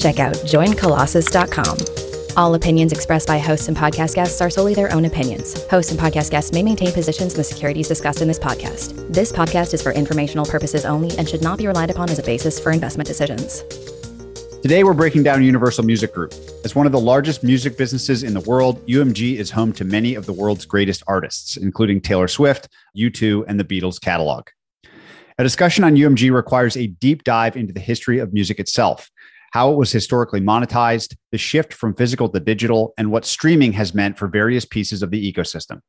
check out joincolossus.com. All opinions expressed by hosts and podcast guests are solely their own opinions. Hosts and podcast guests may maintain positions in the securities discussed in this podcast. This podcast is for informational purposes only and should not be relied upon as a basis for investment decisions. Today, we're breaking down Universal Music Group. As one of the largest music businesses in the world, UMG is home to many of the world's greatest artists, including Taylor Swift, U2, and the Beatles catalog. A discussion on UMG requires a deep dive into the history of music itself, how it was historically monetized, the shift from physical to digital, and what streaming has meant for various pieces of the ecosystem.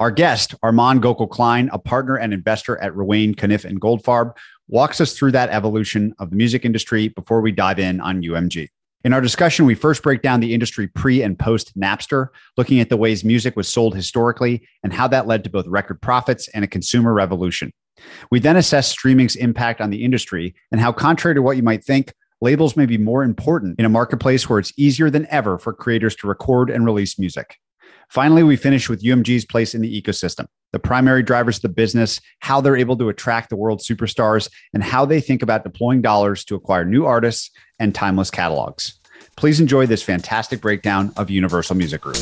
Our guest, Arman Gokgol-Kline, a partner and investor at Ruane, Cunniff, and Goldfarb, walks us through that evolution of the music industry before we dive in on UMG. In our discussion, we first break down the industry pre and post Napster, looking at the ways music was sold historically and how that led to both record profits and a consumer revolution. We then assess streaming's impact on the industry and how, contrary to what you might think, labels may be more important in a marketplace where it's easier than ever for creators to record and release music. Finally, we finish with UMG's place in the ecosystem, the primary drivers of the business, how they're able to attract the world's superstars, and how they think about deploying dollars to acquire new artists and timeless catalogs. Please enjoy this fantastic breakdown of Universal Music Group.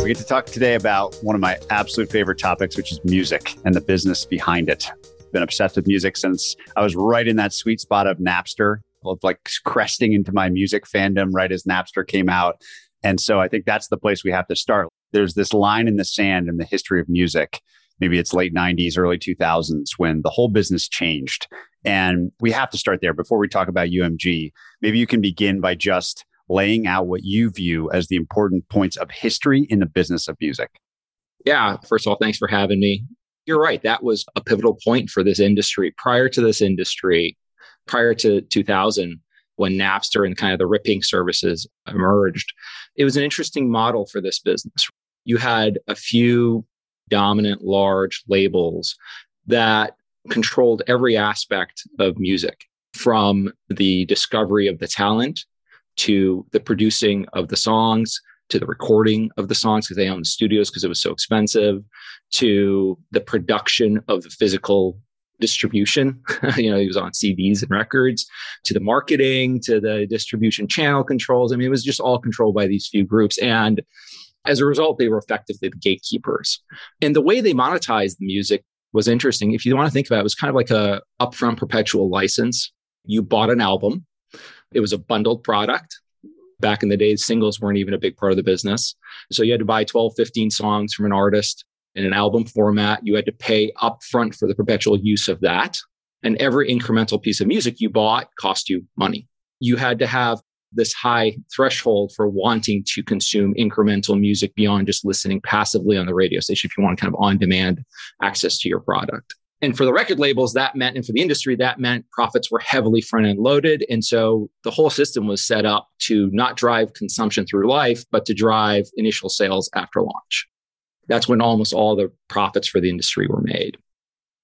We get to talk today about one of my absolute favorite topics, which is music and the business behind it. Been obsessed with music since I was right in that sweet spot of Napster, of like cresting into my music fandom right as Napster came out. And so I think that's the place we have to start. There's this line in the sand in the history of music. Maybe it's late 90s, early 2000s when the whole business changed. And we have to start there before we talk about UMG. Maybe you can begin by just laying out what you view as the important points of history in the business of music. Yeah. First of all, thanks for having me. You're right. That was a pivotal point for this industry. Prior to this industry, prior to 2000, when Napster and kind of the ripping services emerged, it was an interesting model for this business. You had a few dominant large labels that controlled every aspect of music from the discovery of the talent to the producing of the songs to the recording of the songs because they owned the studios because it was so expensive to the production of the physical distribution. You know he was on cds and records to the marketing to the distribution channel controls. I mean it was just all controlled by these few groups and as a result they were effectively the gatekeepers. And the way they monetized the music was interesting. If you want to think about it, it was kind of like a upfront perpetual license. You bought an album. It was a bundled product. Back in the days, singles weren't even a big part of the business. So you had to buy 12, 15 songs from an artist in an album format. You had to pay upfront for the perpetual use of that. And every incremental piece of music you bought cost you money. You had to have this high threshold for wanting to consume incremental music beyond just listening passively on the radio station if you want kind of on demand access to your product. And for the record labels, that meant, and for the industry, that meant profits were heavily front end loaded. And so the whole system was set up to not drive consumption through life, but to drive initial sales after launch. That's when almost all the profits for the industry were made.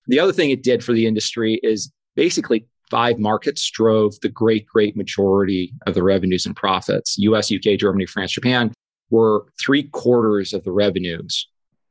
The other thing it did for the industry is basically five markets drove the great, great majority of the revenues and profits. US, UK, Germany, France, Japan were three quarters of the revenues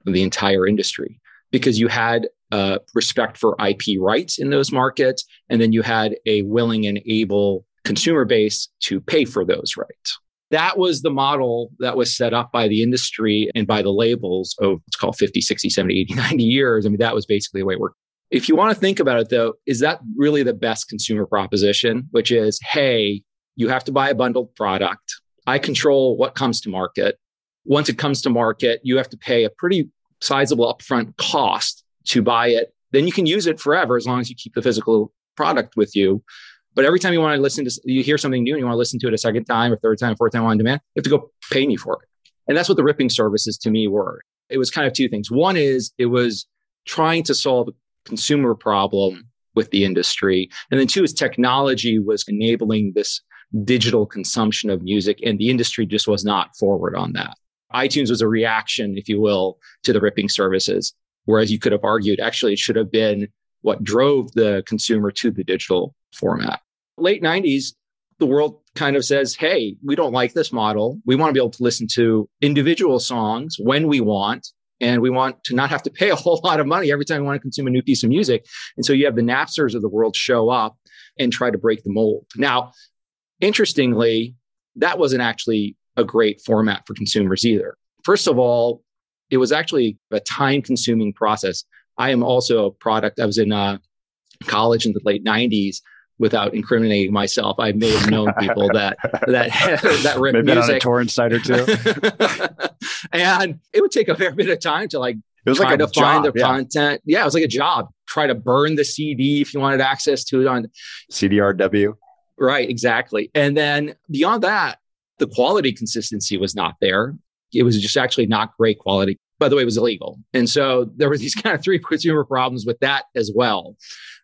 of the entire industry because you had uh, respect for IP rights in those markets, and then you had a willing and able consumer base to pay for those rights. That was the model that was set up by the industry and by the labels of let's call 50, 60, 70, 80, 90 years. I mean, that was basically the way it worked. If you want to think about it though, is that really the best consumer proposition, which is, hey, you have to buy a bundled product. I control what comes to market. Once it comes to market, you have to pay a pretty sizable upfront cost to buy it. Then you can use it forever as long as you keep the physical product with you. But every time you want to listen to, you hear something new and you want to listen to it a second time or third time, fourth time on demand, you have to go pay me for it. And that's what the ripping services to me were. It was kind of two things. One is it was trying to solve a consumer problem with the industry. And then two is technology was enabling this digital consumption of music and the industry just was not forward on that. iTunes was a reaction, if you will, to the ripping services. Whereas you could have argued actually it should have been what drove the consumer to the digital format. Late 90s, the world kind of says, hey, we don't like this model. We want to be able to listen to individual songs when we want. And we want to not have to pay a whole lot of money every time we want to consume a new piece of music. And so you have the Napsters of the world show up and try to break the mold. Now, interestingly, that wasn't actually a great format for consumers either. First of all, it was actually a time consuming process. I am also a product. I was in uh, college in the late 90s without incriminating myself. I may have known people that that that ripped Maybe music. on a torrent site or two. and it would take a fair bit of time to like It was try like a to find job, the yeah. content. Yeah, it was like a job. Try to burn the CD if you wanted access to it on CDRW. Right, exactly. And then beyond that, the quality consistency was not there. It was just actually not great quality. By the way, it was illegal. And so there were these kind of three consumer problems with that as well.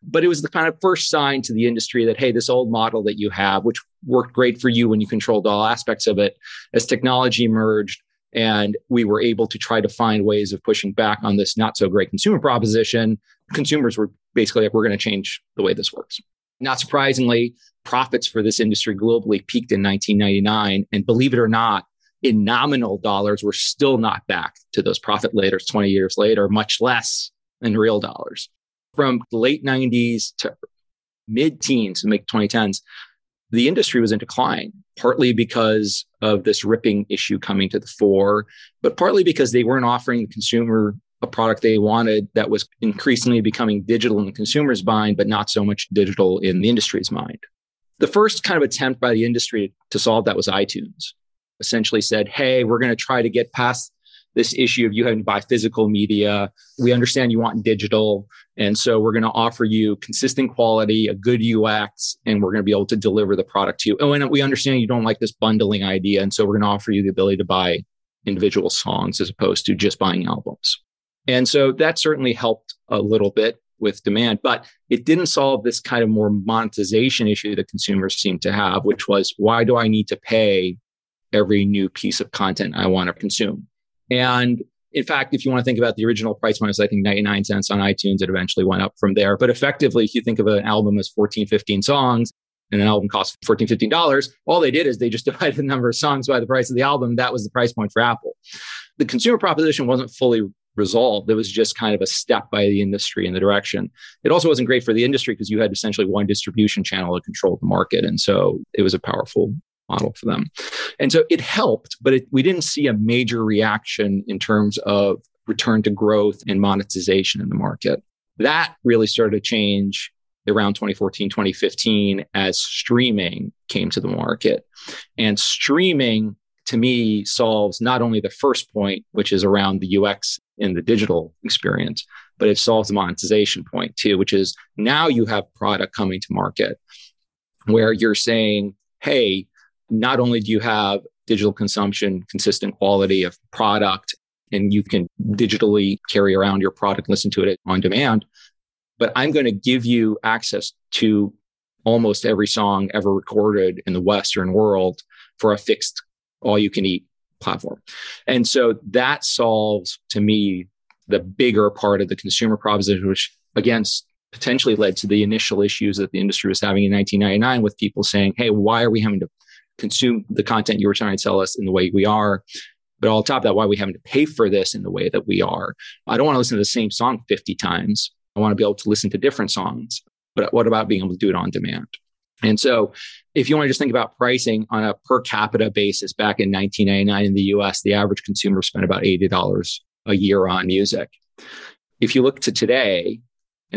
But it was the kind of first sign to the industry that, hey, this old model that you have, which worked great for you when you controlled all aspects of it, as technology emerged and we were able to try to find ways of pushing back on this not so great consumer proposition, consumers were basically like, we're going to change the way this works. Not surprisingly, profits for this industry globally peaked in 1999. And believe it or not, in nominal dollars, we're still not back to those profit laters 20 years later, much less in real dollars. From the late 90s to mid teens make 2010s, the industry was in decline, partly because of this ripping issue coming to the fore, but partly because they weren't offering the consumer a product they wanted that was increasingly becoming digital in the consumer's mind, but not so much digital in the industry's mind. The first kind of attempt by the industry to solve that was iTunes. Essentially said, hey, we're going to try to get past this issue of you having to buy physical media. We understand you want digital. And so we're going to offer you consistent quality, a good UX, and we're going to be able to deliver the product to you. Oh, and we understand you don't like this bundling idea. And so we're going to offer you the ability to buy individual songs as opposed to just buying albums. And so that certainly helped a little bit with demand, but it didn't solve this kind of more monetization issue that consumers seem to have, which was why do I need to pay every new piece of content I want to consume? And in fact, if you want to think about the original price point, I think 99 cents on iTunes. It eventually went up from there. But effectively, if you think of an album as 14, 15 songs, and an album costs 14 $15 all they did is they just divided the number of songs by the price of the album that was the price point for apple the consumer proposition wasn't fully resolved it was just kind of a step by the industry in the direction it also wasn't great for the industry because you had essentially one distribution channel to control the market and so it was a powerful model for them and so it helped but it, we didn't see a major reaction in terms of return to growth and monetization in the market that really started to change around 2014, 2015 as streaming came to the market. And streaming to me solves not only the first point, which is around the UX in the digital experience, but it solves the monetization point too, which is now you have product coming to market where you're saying, hey, not only do you have digital consumption, consistent quality of product, and you can digitally carry around your product, listen to it on demand, but I'm going to give you access to almost every song ever recorded in the Western world for a fixed all you can eat platform. And so that solves to me the bigger part of the consumer proposition, which again potentially led to the initial issues that the industry was having in 1999 with people saying, Hey, why are we having to consume the content you were trying to sell us in the way we are? But on top of that, why we having to pay for this in the way that we are? I don't want to listen to the same song 50 times. I want to be able to listen to different songs. But what about being able to do it on demand? And so, if you want to just think about pricing on a per capita basis, back in 1999 in the US, the average consumer spent about $80 a year on music. If you look to today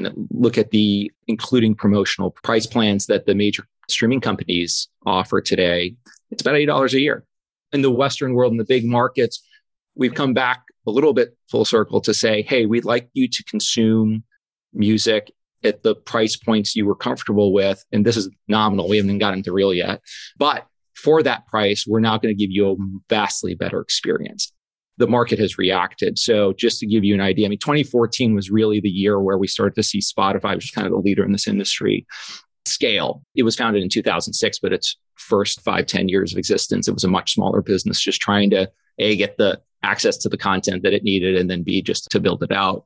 and look at the including promotional price plans that the major streaming companies offer today, it's about $80 a year. In the Western world, in the big markets, we've come back a little bit full circle to say, hey, we'd like you to consume music at the price points you were comfortable with. And this is nominal. We haven't gotten to real yet. But for that price, we're now going to give you a vastly better experience. The market has reacted. So just to give you an idea, I mean, 2014 was really the year where we started to see Spotify, which is kind of the leader in this industry, scale. It was founded in 2006, but its first five, 10 years of existence, it was a much smaller business, just trying to A, get the access to the content that it needed, and then B, just to build it out.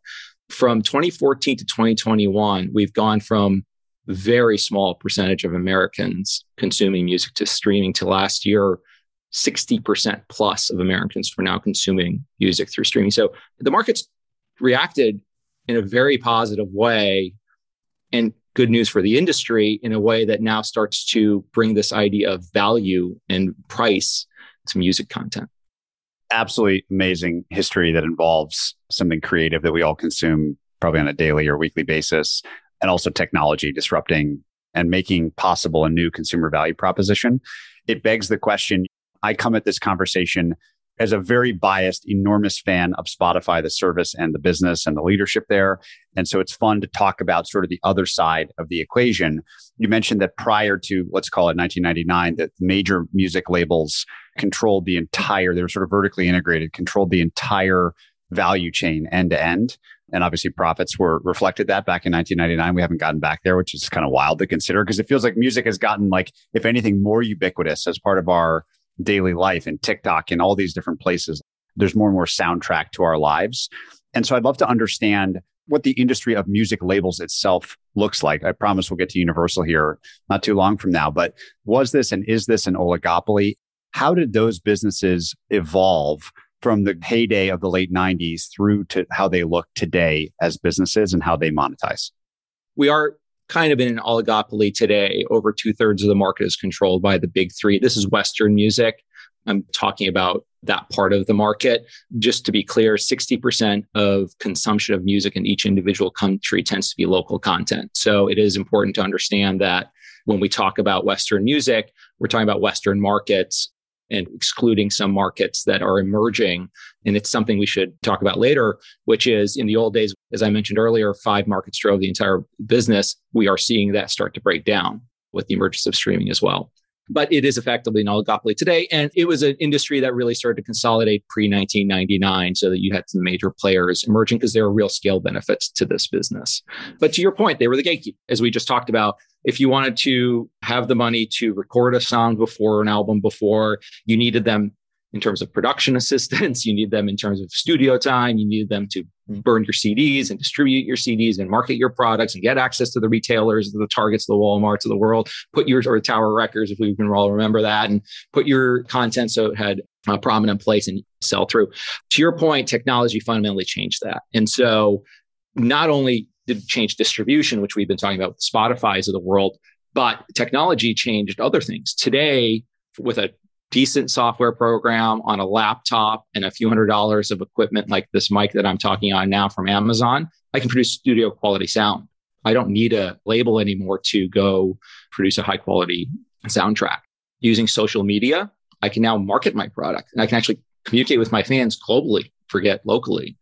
From 2014 to 2021, we've gone from very small percentage of Americans consuming music to streaming to last year 60% plus of Americans were now consuming music through streaming. So the market's reacted in a very positive way and good news for the industry in a way that now starts to bring this idea of value and price to music content. Absolutely amazing history that involves something creative that we all consume probably on a daily or weekly basis, and also technology disrupting and making possible a new consumer value proposition. It begs the question I come at this conversation as a very biased, enormous fan of Spotify, the service and the business and the leadership there. And so it's fun to talk about sort of the other side of the equation. You mentioned that prior to, let's call it 1999, that major music labels controlled the entire, they were sort of vertically integrated, controlled the entire value chain end to end. And obviously profits were reflected that back in 1999. We haven't gotten back there, which is kind of wild to consider because it feels like music has gotten like, if anything, more ubiquitous as part of our daily life and TikTok and all these different places. There's more and more soundtrack to our lives. And so I'd love to understand what the industry of music labels itself looks like. I promise we'll get to Universal here not too long from now, but was this and is this an oligopoly? How did those businesses evolve from the heyday of the late 90s through to how they look today as businesses and how they monetize? We are kind of in an oligopoly today. Over two thirds of the market is controlled by the big three. This is Western music. I'm talking about that part of the market. Just to be clear, 60% of consumption of music in each individual country tends to be local content. So it is important to understand that when we talk about Western music, we're talking about Western markets and excluding some markets that are emerging. And it's something we should talk about later, which is in the old days, as I mentioned earlier, five markets drove the entire business. We are seeing that start to break down with the emergence of streaming as well. But it is effectively an oligopoly today. And it was an industry that really started to consolidate pre 1999 so that you had some major players emerging because there are real scale benefits to this business. But to your point, they were the gatekeeper. As we just talked about, if you wanted to have the money to record a song before an album before, you needed them in terms of production assistance, you need them in terms of studio time, you need them to hmm. burn your CDs and distribute your CDs and market your products and get access to the retailers, the Targets, the Walmarts of the world, put your or Tower Records, if we can all remember that, and put your content so it had a prominent place and sell through. To your point, technology fundamentally changed that. And so not only did change distribution, which we've been talking about with Spotify's of the world, but technology changed other things. Today, with a decent software program on a laptop and a few hundred dollars of equipment like this mic that I'm talking on now from Amazon, I can produce studio quality sound. I don't need a label anymore to go produce a high quality soundtrack. Using social media, I can now market my product and I can actually communicate with my fans globally, forget locally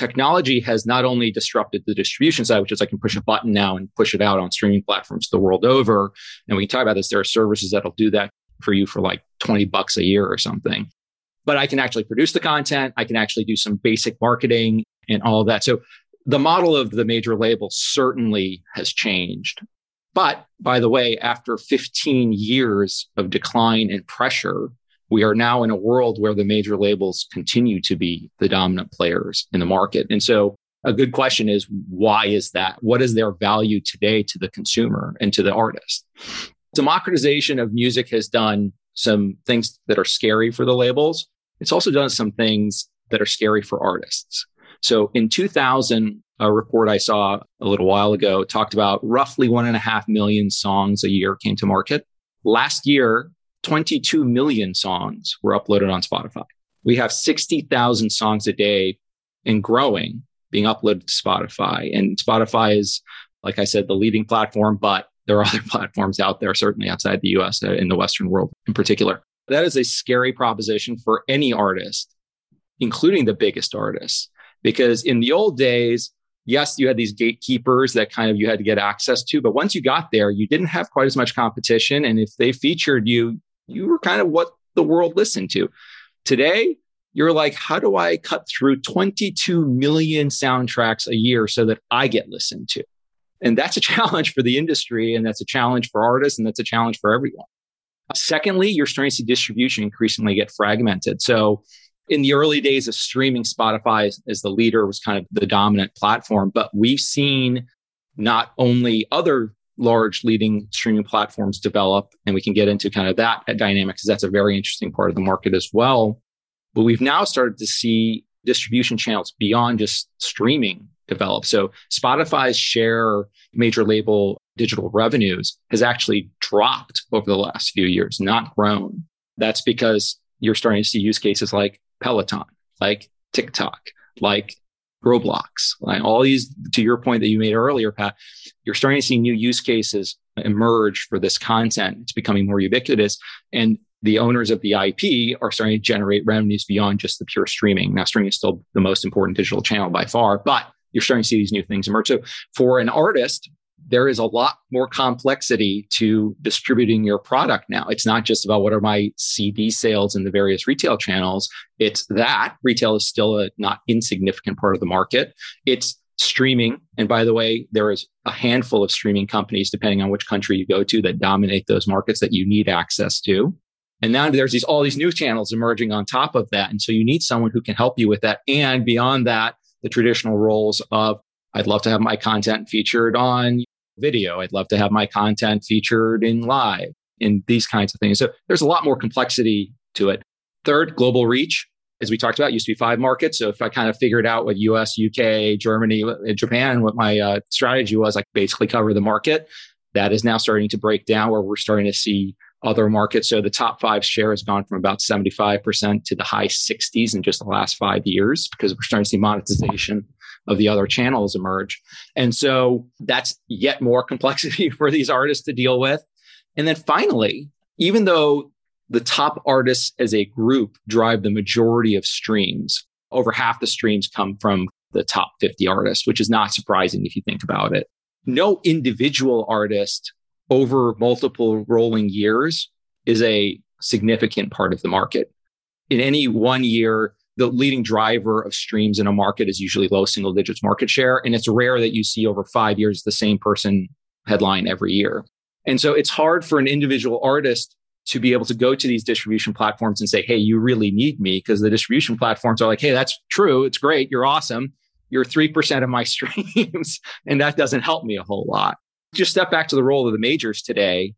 technology has not only disrupted the distribution side, which is I can push a button now and push it out on streaming platforms the world over. And we can talk about this. There are services that'll do that for you for like 20 bucks a year or something. But I can actually produce the content. I can actually do some basic marketing and all of that. So the model of the major label certainly has changed. But by the way, after 15 years of decline and pressure, we are now in a world where the major labels continue to be the dominant players in the market. And so a good question is why is that? What is their value today to the consumer and to the artist? Democratization of music has done some things that are scary for the labels. It's also done some things that are scary for artists. So in 2000, a report I saw a little while ago talked about roughly one and a half million songs a year came to market. Last year, 22 million songs were uploaded on Spotify. We have 60,000 songs a day and growing being uploaded to Spotify. And Spotify is, like I said, the leading platform, but there are other platforms out there, certainly outside the US, uh, in the Western world in particular. That is a scary proposition for any artist, including the biggest artists, because in the old days, yes, you had these gatekeepers that kind of you had to get access to, but once you got there, you didn't have quite as much competition. And if they featured you, you were kind of what the world listened to. Today, you're like, how do I cut through 22 million soundtracks a year so that I get listened to? And that's a challenge for the industry, and that's a challenge for artists, and that's a challenge for everyone. Secondly, you're starting to see distribution increasingly get fragmented. So, in the early days of streaming, Spotify as the leader was kind of the dominant platform, but we've seen not only other large leading streaming platforms develop, and we can get into kind of that dynamic because that's a very interesting part of the market as well. But we've now started to see distribution channels beyond just streaming develop. So Spotify's share major label digital revenues has actually dropped over the last few years, not grown. That's because you're starting to see use cases like Peloton, like TikTok, like Roblox, like all these, to your point that you made earlier, Pat, you're starting to see new use cases emerge for this content. It's becoming more ubiquitous. And the owners of the IP are starting to generate revenues beyond just the pure streaming. Now, streaming is still the most important digital channel by far, but you're starting to see these new things emerge. So for an artist, there is a lot more complexity to distributing your product now. It's not just about what are my CD sales in the various retail channels. It's that retail is still a not insignificant part of the market. It's streaming. And by the way, there is a handful of streaming companies, depending on which country you go to, that dominate those markets that you need access to. And now there's these all these new channels emerging on top of that. And so you need someone who can help you with that. And beyond that, the traditional roles of I'd love to have my content featured on video. I'd love to have my content featured in live in these kinds of things. So there's a lot more complexity to it. Third, global reach. As we talked about, used to be five markets. So if I kind of figured out what US, UK, Germany, Japan, what my uh, strategy was, I basically cover the market. That is now starting to break down where we're starting to see other markets. So the top five share has gone from about 75% to the high 60s in just the last five years because we're starting to see monetization of the other channels emerge. And so that's yet more complexity for these artists to deal with. And then finally, even though the top artists as a group drive the majority of streams, over half the streams come from the top 50 artists, which is not surprising if you think about it. No individual artist over multiple rolling years is a significant part of the market. In any one year, the leading driver of streams in a market is usually low single digits market share. And it's rare that you see over five years the same person headline every year. And so it's hard for an individual artist to be able to go to these distribution platforms and say, Hey, you really need me. Because the distribution platforms are like, Hey, that's true. It's great. You're awesome. You're 3% of my streams. and that doesn't help me a whole lot. Just step back to the role of the majors today.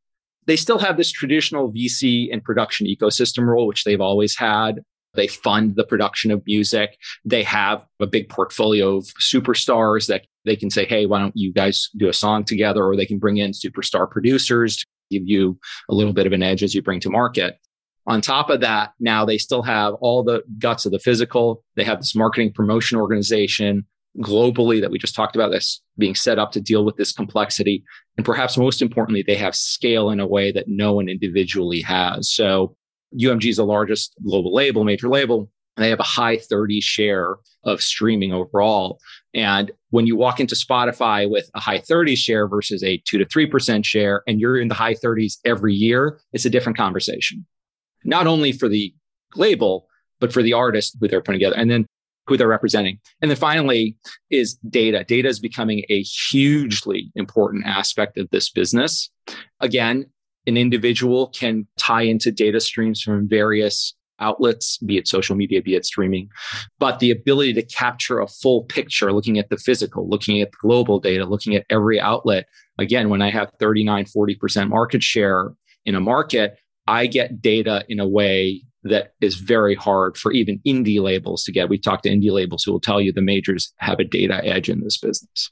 They still have this traditional VC and production ecosystem role, which they've always had. They fund the production of music. They have a big portfolio of superstars that they can say, Hey, why don't you guys do a song together? Or they can bring in superstar producers to give you a little bit of an edge as you bring to market. On top of that, now they still have all the guts of the physical. They have this marketing promotion organization globally that we just talked about that's being set up to deal with this complexity. And perhaps most importantly, they have scale in a way that no one individually has. So UMG is the largest global label, major label. And they have a high 30 share of streaming overall. And when you walk into Spotify with a high 30 share versus a two to 3% share, and you're in the high 30s every year, it's a different conversation. Not only for the label, but for the artist who they're putting together. And then who they're representing. And then finally is data. Data is becoming a hugely important aspect of this business. Again, an individual can tie into data streams from various outlets, be it social media, be it streaming. But the ability to capture a full picture, looking at the physical, looking at global data, looking at every outlet. Again, when I have 39, 40% market share in a market, I get data in a way that is very hard for even indie labels to get. We talked to indie labels who will tell you the majors have a data edge in this business.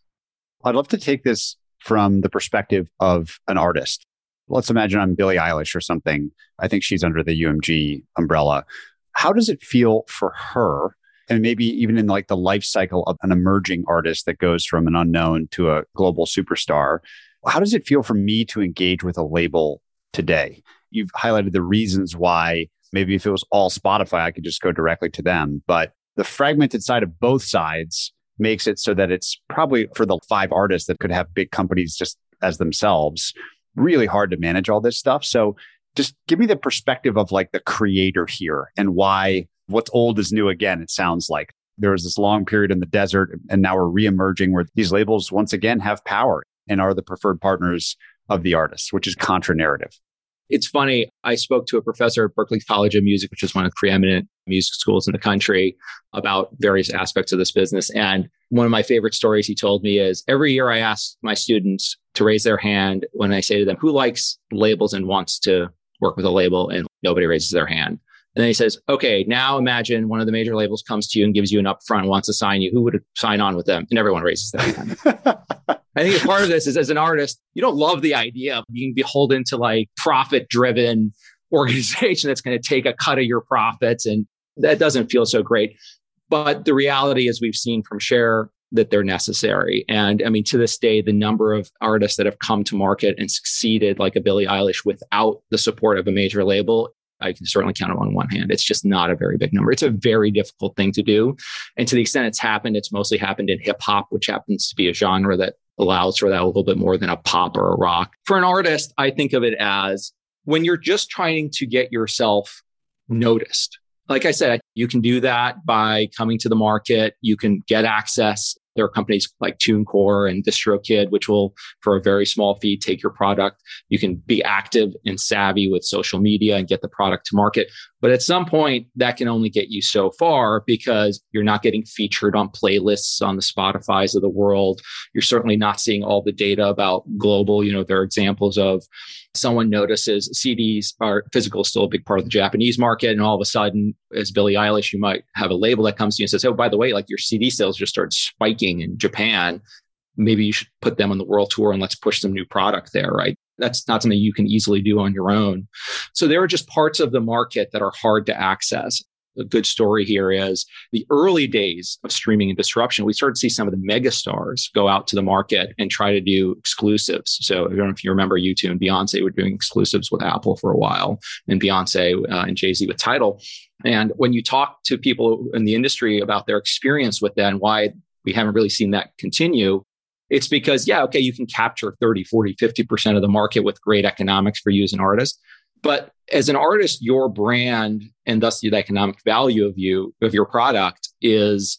I'd love to take this from the perspective of an artist. Let's imagine I'm Billie Eilish or something. I think she's under the UMG umbrella. How does it feel for her? And maybe even in like the life cycle of an emerging artist that goes from an unknown to a global superstar. How does it feel for me to engage with a label today? You've highlighted the reasons why Maybe if it was all Spotify, I could just go directly to them. But the fragmented side of both sides makes it so that it's probably for the five artists that could have big companies just as themselves, really hard to manage all this stuff. So just give me the perspective of like the creator here and why what's old is new again, it sounds like. There was this long period in the desert, and now we're reemerging where these labels once again have power and are the preferred partners of the artists, which is contra narrative. It's funny. I spoke to a professor at Berklee College of Music, which is one of the preeminent music schools in the country, about various aspects of this business. And one of my favorite stories he told me is every year I ask my students to raise their hand when I say to them, who likes labels and wants to work with a label? And nobody raises their hand. And then he says, okay, now imagine one of the major labels comes to you and gives you an upfront, wants to sign you. Who would sign on with them? And everyone raises their hand. I think part of this is as an artist, you don't love the idea of being beholden to like profit driven organization that's going to take a cut of your profits. And that doesn't feel so great. But the reality is we've seen from Share that they're necessary. And I mean, to this day, the number of artists that have come to market and succeeded, like a Billie Eilish, without the support of a major label, I can certainly count them on one hand. It's just not a very big number. It's a very difficult thing to do. And to the extent it's happened, it's mostly happened in hip hop, which happens to be a genre that allows for that a little bit more than a pop or a rock. For an artist, I think of it as when you're just trying to get yourself noticed. Like I said, you can do that by coming to the market. You can get access there are companies like TuneCore and DistroKid, which will, for a very small fee, take your product. You can be active and savvy with social media and get the product to market. But at some point, that can only get you so far because you're not getting featured on playlists on the Spotify's of the world. You're certainly not seeing all the data about global. You know, there are examples of someone notices CDs are physical still a big part of the Japanese market. And all of a sudden, as Billie Eilish, you might have a label that comes to you and says, Oh, by the way, like your CD sales just started spiking in Japan. Maybe you should put them on the world tour and let's push some new product there, right? That's not something you can easily do on your own. So there are just parts of the market that are hard to access a good story here is the early days of streaming and disruption, we started to see some of the megastars go out to the market and try to do exclusives. So I don't know if you remember U2 and Beyonce were doing exclusives with Apple for a while and Beyonce uh, and Jay-Z with Tidal. And when you talk to people in the industry about their experience with that and why we haven't really seen that continue, it's because, yeah, okay, you can capture 30, 40, 50% of the market with great economics for you as an artist. But as an artist, your brand and thus the economic value of you, of your product is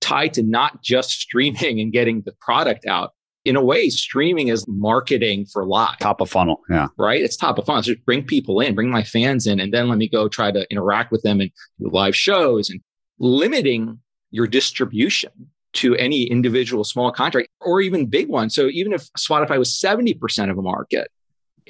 tied to not just streaming and getting the product out. In a way, streaming is marketing for live. Top of funnel. Yeah. Right. It's top of funnel. So just bring people in, bring my fans in, and then let me go try to interact with them and do live shows and limiting your distribution to any individual small contract or even big one. So even if Spotify was 70% of a market,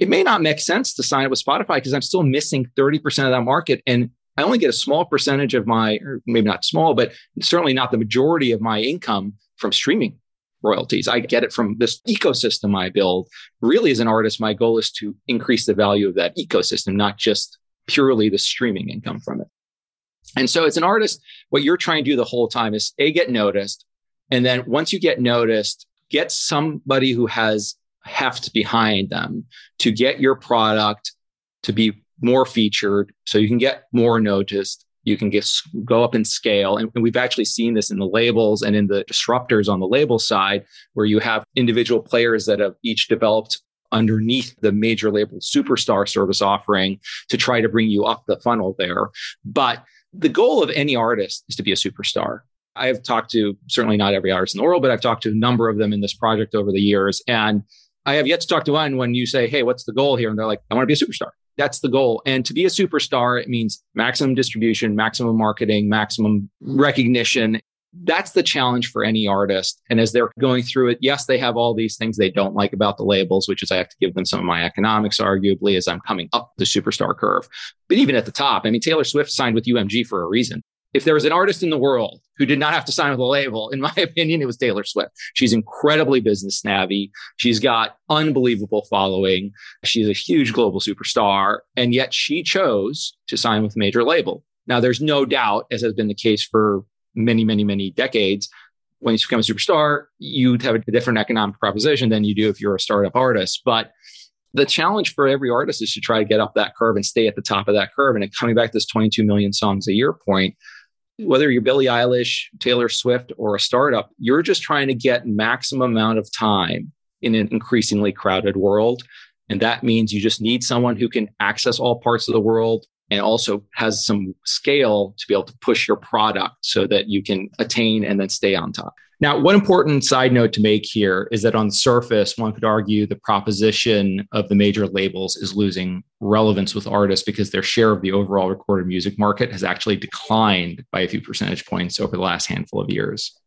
it may not make sense to sign up with Spotify because I'm still missing 30% of that market. And I only get a small percentage of my, or maybe not small, but certainly not the majority of my income from streaming royalties. I get it from this ecosystem I build. Really, as an artist, my goal is to increase the value of that ecosystem, not just purely the streaming income from it. And so, as an artist, what you're trying to do the whole time is A, get noticed. And then once you get noticed, get somebody who has heft behind them to get your product to be more featured so you can get more noticed. You can get go up in scale. And, and, we've actually seen this in the labels and in the disruptors on the label side where you have individual players that have each developed underneath the major label superstar service offering to try to bring you up the funnel there. But the goal of any artist is to be a superstar. I have talked to certainly not every artist in the world, but I've talked to a number of them in this project over the years. And I have yet to talk to one when you say, Hey, what's the goal here? And they're like, I want to be a superstar. That's the goal. And to be a superstar, it means maximum distribution, maximum marketing, maximum recognition. That's the challenge for any artist. And as they're going through it, yes, they have all these things they don't like about the labels, which is I have to give them some of my economics, arguably, as I'm coming up the superstar curve. But even at the top, I mean, Taylor Swift signed with UMG for a reason if there was an artist in the world who did not have to sign with a label, in my opinion, it was Taylor Swift. She's incredibly business savvy. She's got unbelievable following. She's a huge global superstar. And yet she chose to sign with a major label. Now, there's no doubt, as has been the case for many, many, many decades, when you become a superstar, you have a different economic proposition than you do if you're a startup artist. But the challenge for every artist is to try to get up that curve and stay at the top of that curve. And coming back to this 22 million songs a year point, whether you're Billie Eilish, Taylor Swift, or a startup, you're just trying to get maximum amount of time in an increasingly crowded world. And that means you just need someone who can access all parts of the world, and also has some scale to be able to push your product so that you can attain and then stay on top. Now, one important side note to make here is that on the surface, one could argue the proposition of the major labels is losing relevance with artists because their share of the overall recorded music market has actually declined by a few percentage points over the last handful of years.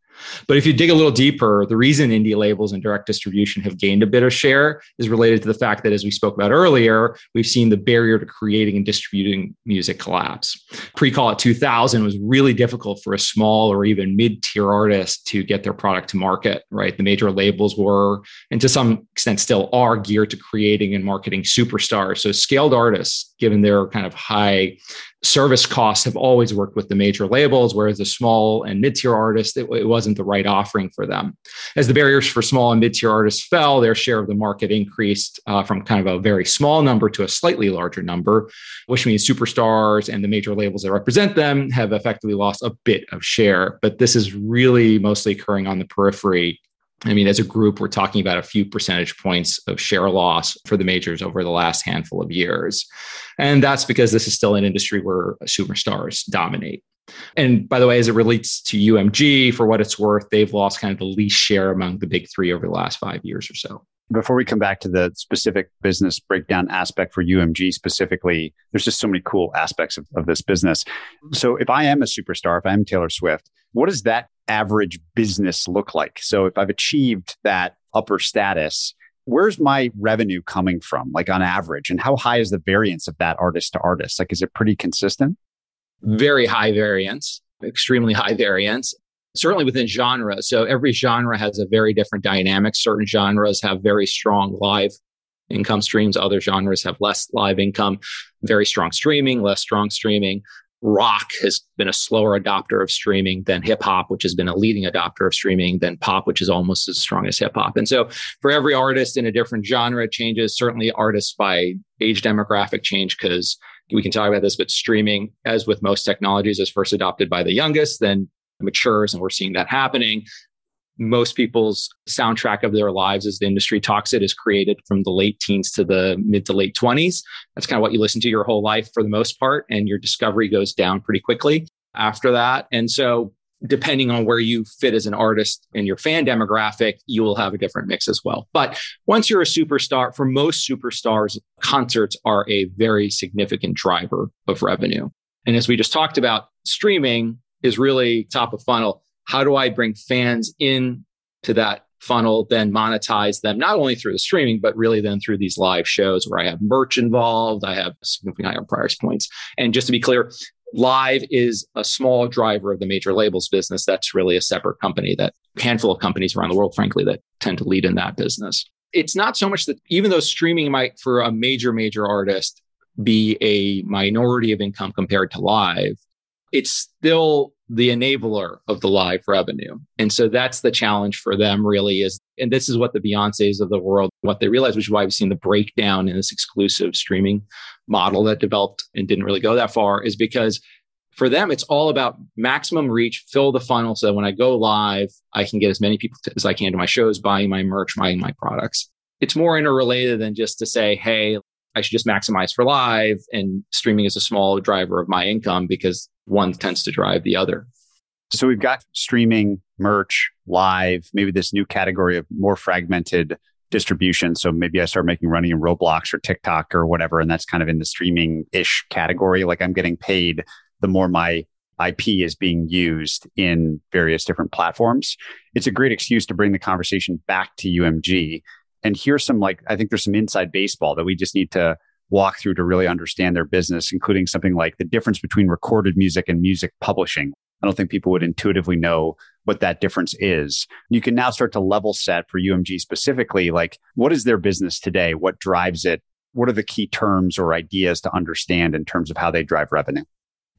But if you dig a little deeper, the reason indie labels and direct distribution have gained a bit of share is related to the fact that, as we spoke about earlier, we've seen the barrier to creating and distributing music collapse. Pre Call It 2000 was really difficult for a small or even mid tier artist to get their product to market, right? The major labels were, and to some extent still are, geared to creating and marketing superstars. So scaled artists, given their kind of high service costs have always worked with the major labels, whereas the small and mid tier artists, it, it, wasn't the right offering for them. As the barriers for small and mid tier artists fell, their share of the market increased uh, from kind of a very small number to a slightly larger number, which means superstars and the major labels that represent them have effectively lost a bit of share. But this is really mostly occurring on the periphery I mean, as a group, we're talking about a few percentage points of share loss for the majors over the last handful of years. And that's because this is still an industry where superstars dominate. And by the way, as it relates to UMG, for what it's worth, they've lost kind of the least share among the big three over the last five years or so. Before we come back to the specific business breakdown aspect for UMG specifically, there's just so many cool aspects of, of this business. Mm-hmm. So if I am a superstar, if I'm Taylor Swift, what does that average business look like? So if I've achieved that upper status, where's my revenue coming from, like on average? And how high is the variance of that artist to artist? Like, is it pretty consistent? Very high variance, extremely high variance. Certainly within genre. So every genre has a very different dynamic. Certain genres have very strong live income streams. Other genres have less live income, very strong streaming, less strong streaming rock has been a slower adopter of streaming than hip hop, which has been a leading adopter of streaming than pop, which is almost as strong as hip hop. And so for every artist in a different genre, it changes. Certainly artists by age demographic change because we can talk about this, but streaming, as with most technologies, is first adopted by the youngest, then matures, and we're seeing that happening most people's soundtrack of their lives as the industry talks it is created from the late teens to the mid to late 20s that's kind of what you listen to your whole life for the most part and your discovery goes down pretty quickly after that. And so depending on where you fit as an artist and your fan demographic you will have a different mix as well. But once you're a superstar for most superstars concerts are a very significant driver of revenue. And as we just talked about streaming is really top of funnel how do I bring fans in to that funnel, then monetize them, not only through the streaming, but really then through these live shows where I have merch involved, I have significantly higher price points. And just to be clear, live is a small driver of the major labels business. That's really a separate company that handful of companies around the world, frankly, that tend to lead in that business. It's not so much that even though streaming might for a major, major artist be a minority of income compared to live, it's still the enabler of the live revenue. And so that's the challenge for them really is, and this is what the Beyoncés of the world, what they realize, which is why we've seen the breakdown in this exclusive streaming model that developed and didn't really go that far is because for them, it's all about maximum reach, fill the funnel. So when I go live, I can get as many people as I can to my shows, buying my merch, buying my products. It's more interrelated than just to say, Hey, I should just maximize for live and streaming is a small driver of my income because one tends to drive the other. So we've got streaming, merch, live, maybe this new category of more fragmented distribution. So maybe I start making running in Roblox or TikTok or whatever. And that's kind of in the streaming ish category. Like I'm getting paid the more my IP is being used in various different platforms. It's a great excuse to bring the conversation back to UMG. And here's some like, I think there's some inside baseball that we just need to walk through to really understand their business, including something like the difference between recorded music and music publishing. I don't think people would intuitively know what that difference is. You can now start to level set for UMG specifically, like what is their business today? What drives it? What are the key terms or ideas to understand in terms of how they drive revenue?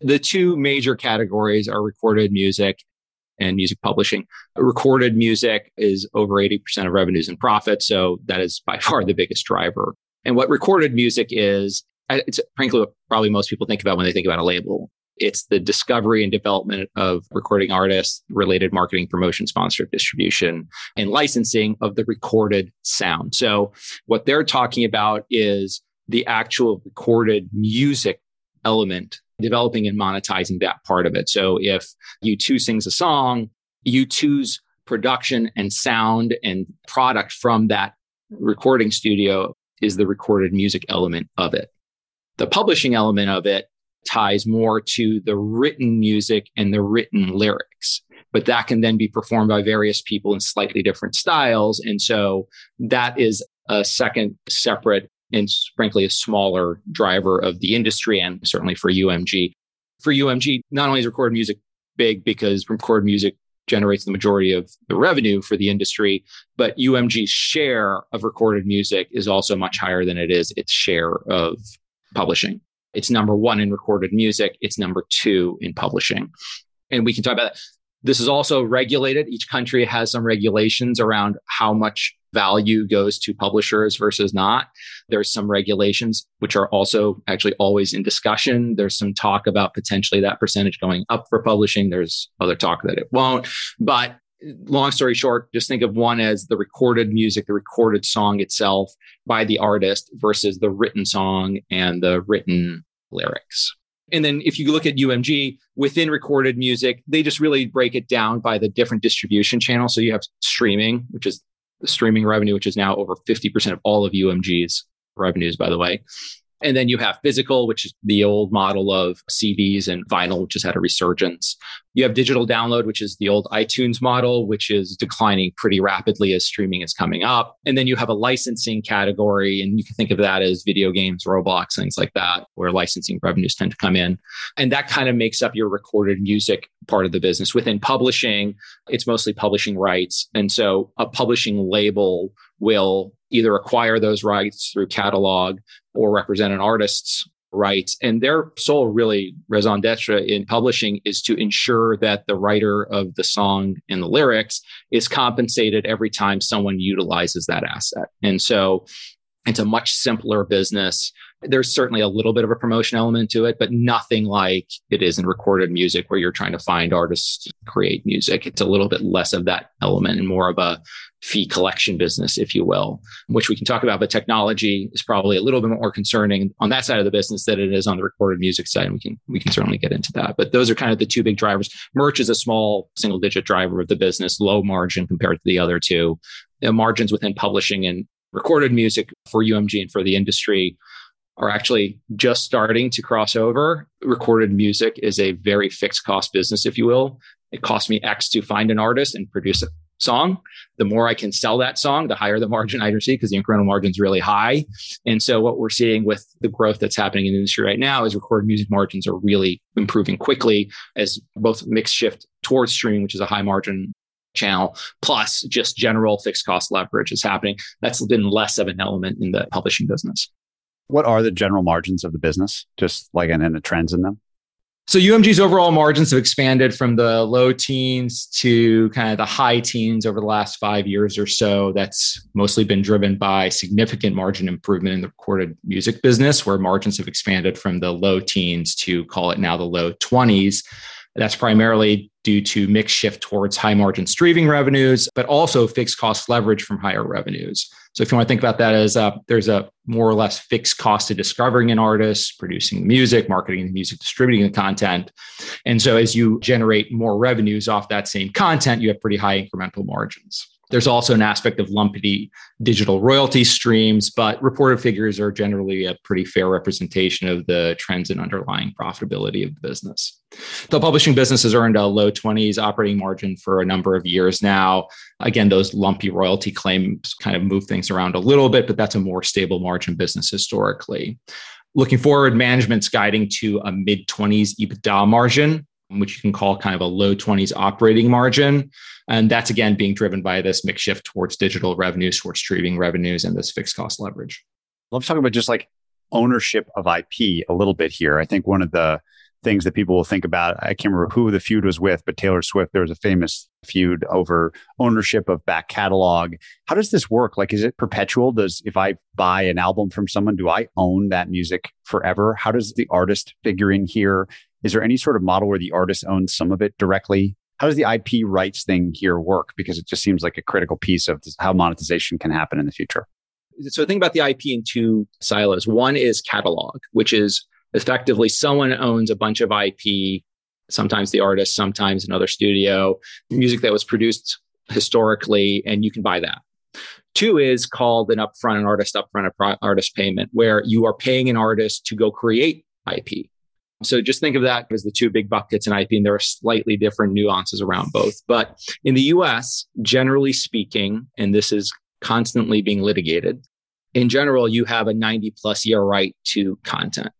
The two major categories are recorded music and music publishing. Recorded music is over 80% of revenues and profits. So that is by far the biggest driver and what recorded music is, it's frankly what probably most people think about when they think about a label. It's the discovery and development of recording artists, related marketing, promotion, sponsorship, distribution, and licensing of the recorded sound. So what they're talking about is the actual recorded music element, developing and monetizing that part of it. So if U2 sings a song, U2's production and sound and product from that recording studio is the recorded music element of it. The publishing element of it ties more to the written music and the written lyrics. But that can then be performed by various people in slightly different styles. And so that is a second separate and frankly a smaller driver of the industry and certainly for UMG. For UMG, not only is recorded music big because recorded music generates the majority of the revenue for the industry, but UMG's share of recorded music is also much higher than it is its share of publishing. It's number one in recorded music. It's number two in publishing. And we can talk about that. This is also regulated. Each country has some regulations around how much value goes to publishers versus not. There's some regulations which are also actually always in discussion. There's some talk about potentially that percentage going up for publishing. There's other talk that it won't. But long story short, just think of one as the recorded music, the recorded song itself by the artist versus the written song and the written lyrics. And then if you look at UMG within recorded music, they just really break it down by the different distribution channels. So you have streaming, which is streaming revenue, which is now over 50% of all of UMG's revenues, by the way. And then you have physical, which is the old model of CDs and vinyl, which has had a resurgence. You have digital download, which is the old iTunes model, which is declining pretty rapidly as streaming is coming up. And then you have a licensing category, and you can think of that as video games, Roblox, things like that, where licensing revenues tend to come in. And that kind of makes up your recorded music part of the business. Within publishing, it's mostly publishing rights. And so a publishing label will either acquire those rights through catalog or represent an artist's rights. And their sole really raison d'etre in publishing is to ensure that the writer of the song and the lyrics is compensated every time someone utilizes that asset. And so it's a much simpler business there's certainly a little bit of a promotion element to it, but nothing like it is in recorded music where you're trying to find artists to create music. It's a little bit less of that element and more of a fee collection business, if you will, which we can talk about. But technology is probably a little bit more concerning on that side of the business than it is on the recorded music side. And we can we can certainly get into that. But those are kind of the two big drivers. Merch is a small single digit driver of the business, low margin compared to the other two. The margins within publishing and recorded music for UMG and for the industry are actually just starting to cross over. Recorded music is a very fixed cost business, if you will. It costs me X to find an artist and produce a song. The more I can sell that song, the higher the margin I receive because the incremental margin is really high. And so what we're seeing with the growth that's happening in the industry right now is recorded music margins are really improving quickly as both mix shift towards streaming, which is a high margin channel, plus just general fixed cost leverage is happening. That's been less of an element in the publishing business. What are the general margins of the business? Just like and, and the trends in them? So UMG's overall margins have expanded from the low teens to kind of the high teens over the last five years or so. That's mostly been driven by significant margin improvement in the recorded music business, where margins have expanded from the low teens to call it now the low 20s. That's primarily due to mix shift towards high margin streaming revenues, but also fixed cost leverage from higher revenues. So if you want to think about that as a, there's a more or less fixed cost to discovering an artist, producing the music, marketing the music, distributing the content. And so as you generate more revenues off that same content, you have pretty high incremental margins. There's also an aspect of lumpy digital royalty streams, but reported figures are generally a pretty fair representation of the trends and underlying profitability of the business. The publishing business has earned a low 20s operating margin for a number of years now. Again, those lumpy royalty claims kind of move things around a little bit, but that's a more stable margin business historically. Looking forward, management's guiding to a mid 20s EBITDA margin, which you can call kind of a low 20s operating margin. And that's again being driven by this mix shift towards digital revenues, towards streaming revenues, and this fixed cost leverage. Let's talk about just like ownership of IP a little bit here. I think one of the things that people will think about, I can't remember who the feud was with, but Taylor Swift, there was a famous feud over ownership of back catalog. How does this work? Like, is it perpetual? Does, if I buy an album from someone, do I own that music forever? How does the artist figure in here? Is there any sort of model where the artist owns some of it directly? How does the IP rights thing here work? Because it just seems like a critical piece of how monetization can happen in the future. So think about the IP in two silos. One is catalog, which is Effectively, someone owns a bunch of IP, sometimes the artist, sometimes another studio, music that was produced historically, and you can buy that. Two is called an upfront, an artist upfront, artist payment, where you are paying an artist to go create IP. So just think of that as the two big buckets in IP, and there are slightly different nuances around both. But in the US, generally speaking, and this is constantly being litigated, in general, you have a 90 plus year right to content.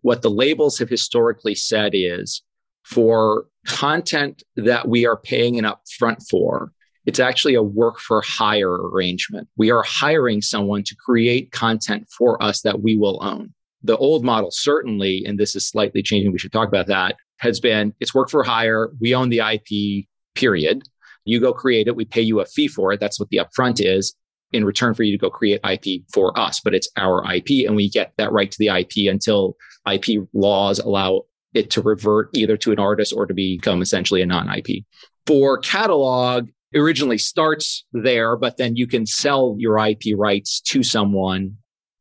What the labels have historically said is for content that we are paying an upfront for, it's actually a work for hire arrangement. We are hiring someone to create content for us that we will own. The old model, certainly, and this is slightly changing, we should talk about that, has been it's work for hire. We own the IP, period. You go create it. We pay you a fee for it. That's what the upfront is in return for you to go create IP for us, but it's our IP and we get that right to the IP until IP laws allow it to revert either to an artist or to become essentially a non IP. For catalog, originally starts there, but then you can sell your IP rights to someone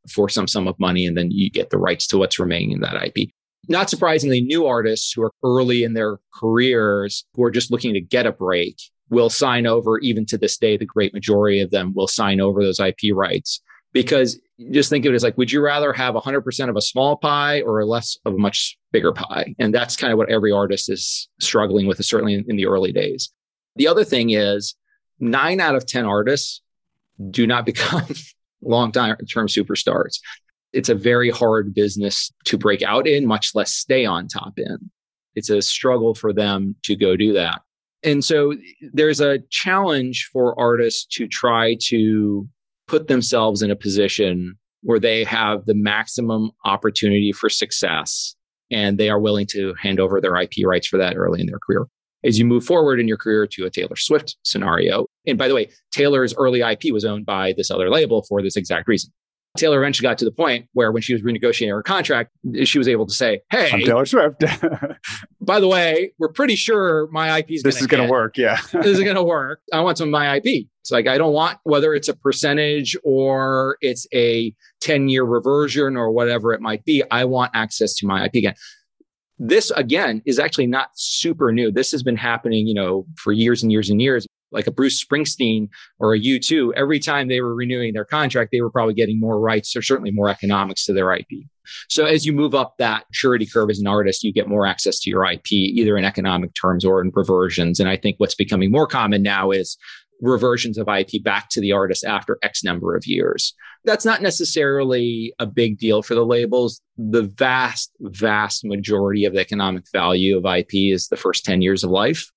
for some sum of money, and then you get the rights to what's remaining in that IP. Not surprisingly, new artists who are early in their careers who are just looking to get a break will sign over, even to this day, the great majority of them will sign over those IP rights. Because just think of it as like, would you rather have 100% of a small pie or less of a much bigger pie? And that's kind of what every artist is struggling with, certainly in, in the early days. The other thing is, nine out of 10 artists do not become long term superstars. It's a very hard business to break out in, much less stay on top in. It's a struggle for them to go do that. And so there's a challenge for artists to try to put themselves in a position where they have the maximum opportunity for success and they are willing to hand over their IP rights for that early in their career as you move forward in your career to a Taylor Swift scenario. And by the way, Taylor's early IP was owned by this other label for this exact reason. Taylor eventually got to the point where when she was renegotiating her contract, she was able to say, Hey, I'm Taylor Swift. by the way, we're pretty sure my IP is This is going to work. Yeah. this is going to work. I want some of my IP. It's like, I don't want whether it's a percentage or it's a 10 year reversion or whatever it might be. I want access to my IP again. This again is actually not super new. This has been happening, you know, for years and years and years. Like a Bruce Springsteen or a U2, every time they were renewing their contract, they were probably getting more rights or certainly more economics to their IP. So as you move up that maturity curve as an artist, you get more access to your IP, either in economic terms or in reversions. And I think what's becoming more common now is reversions of IP back to the artist after X number of years. That's not necessarily a big deal for the labels. The vast, vast majority of the economic value of IP is the first 10 years of life,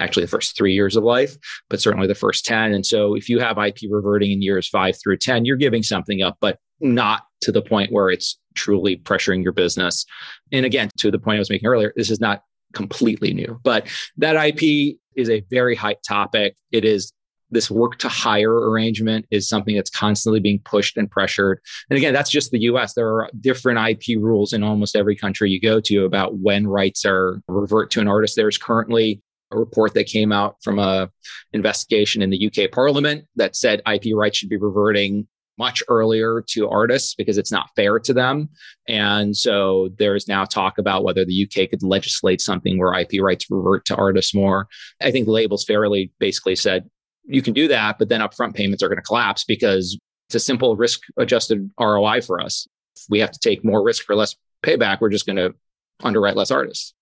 actually the first three years of life, but certainly the first 10. And so if you have IP reverting in years five through 10, you're giving something up, but not to the point where it's truly pressuring your business. And again, to the point I was making earlier, this is not completely new, but that IP is a very hot topic. It is this work to hire arrangement is something that's constantly being pushed and pressured. And again, that's just the US. There are different IP rules in almost every country you go to about when rights are revert to an artist. There's currently a report that came out from a investigation in the UK Parliament that said IP rights should be reverting much earlier to artists because it's not fair to them. And so there's now talk about whether the UK could legislate something where IP rights revert to artists more. I think labels fairly basically said you can do that, but then upfront payments are going to collapse because it's a simple risk adjusted ROI for us. If we have to take more risk for less payback, we're just going to underwrite less artists.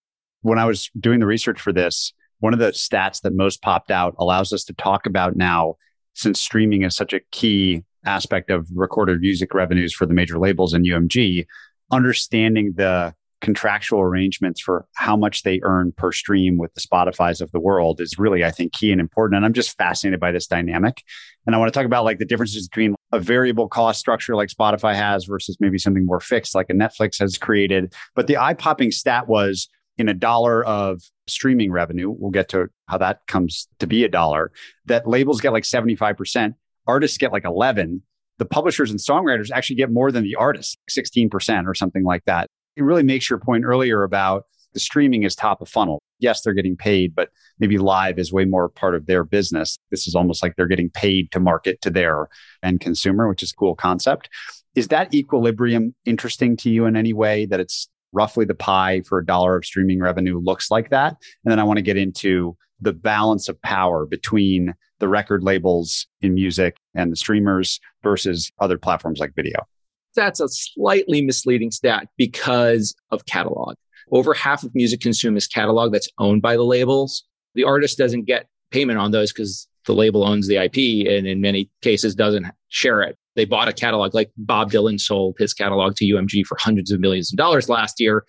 When I was doing the research for this, one of the stats that most popped out allows us to talk about now, since streaming is such a key aspect of recorded music revenues for the major labels and UMG, understanding the contractual arrangements for how much they earn per stream with the Spotify's of the world is really, I think, key and important. And I'm just fascinated by this dynamic. And I want to talk about like the differences between a variable cost structure like Spotify has versus maybe something more fixed like a Netflix has created. But the eye popping stat was in a dollar of streaming revenue, we'll get to how that comes to be a dollar, that labels get like 75%, artists get like 11 the publishers and songwriters actually get more than the artists, 16% or something like that it really makes your point earlier about the streaming is top of funnel. Yes, they're getting paid, but maybe live is way more part of their business. This is almost like they're getting paid to market to their end consumer, which is a cool concept. Is that equilibrium interesting to you in any way that it's roughly the pie for a dollar of streaming revenue looks like that. And then I want to get into the balance of power between the record labels in music and the streamers versus other platforms like video. That's a slightly misleading stat because of catalog. Over half of music consumed is catalog that's owned by the labels. The artist doesn't get payment on those because the label owns the IP and in many cases doesn't share it. They bought a catalog like Bob Dylan sold his catalog to UMG for hundreds of millions of dollars last year.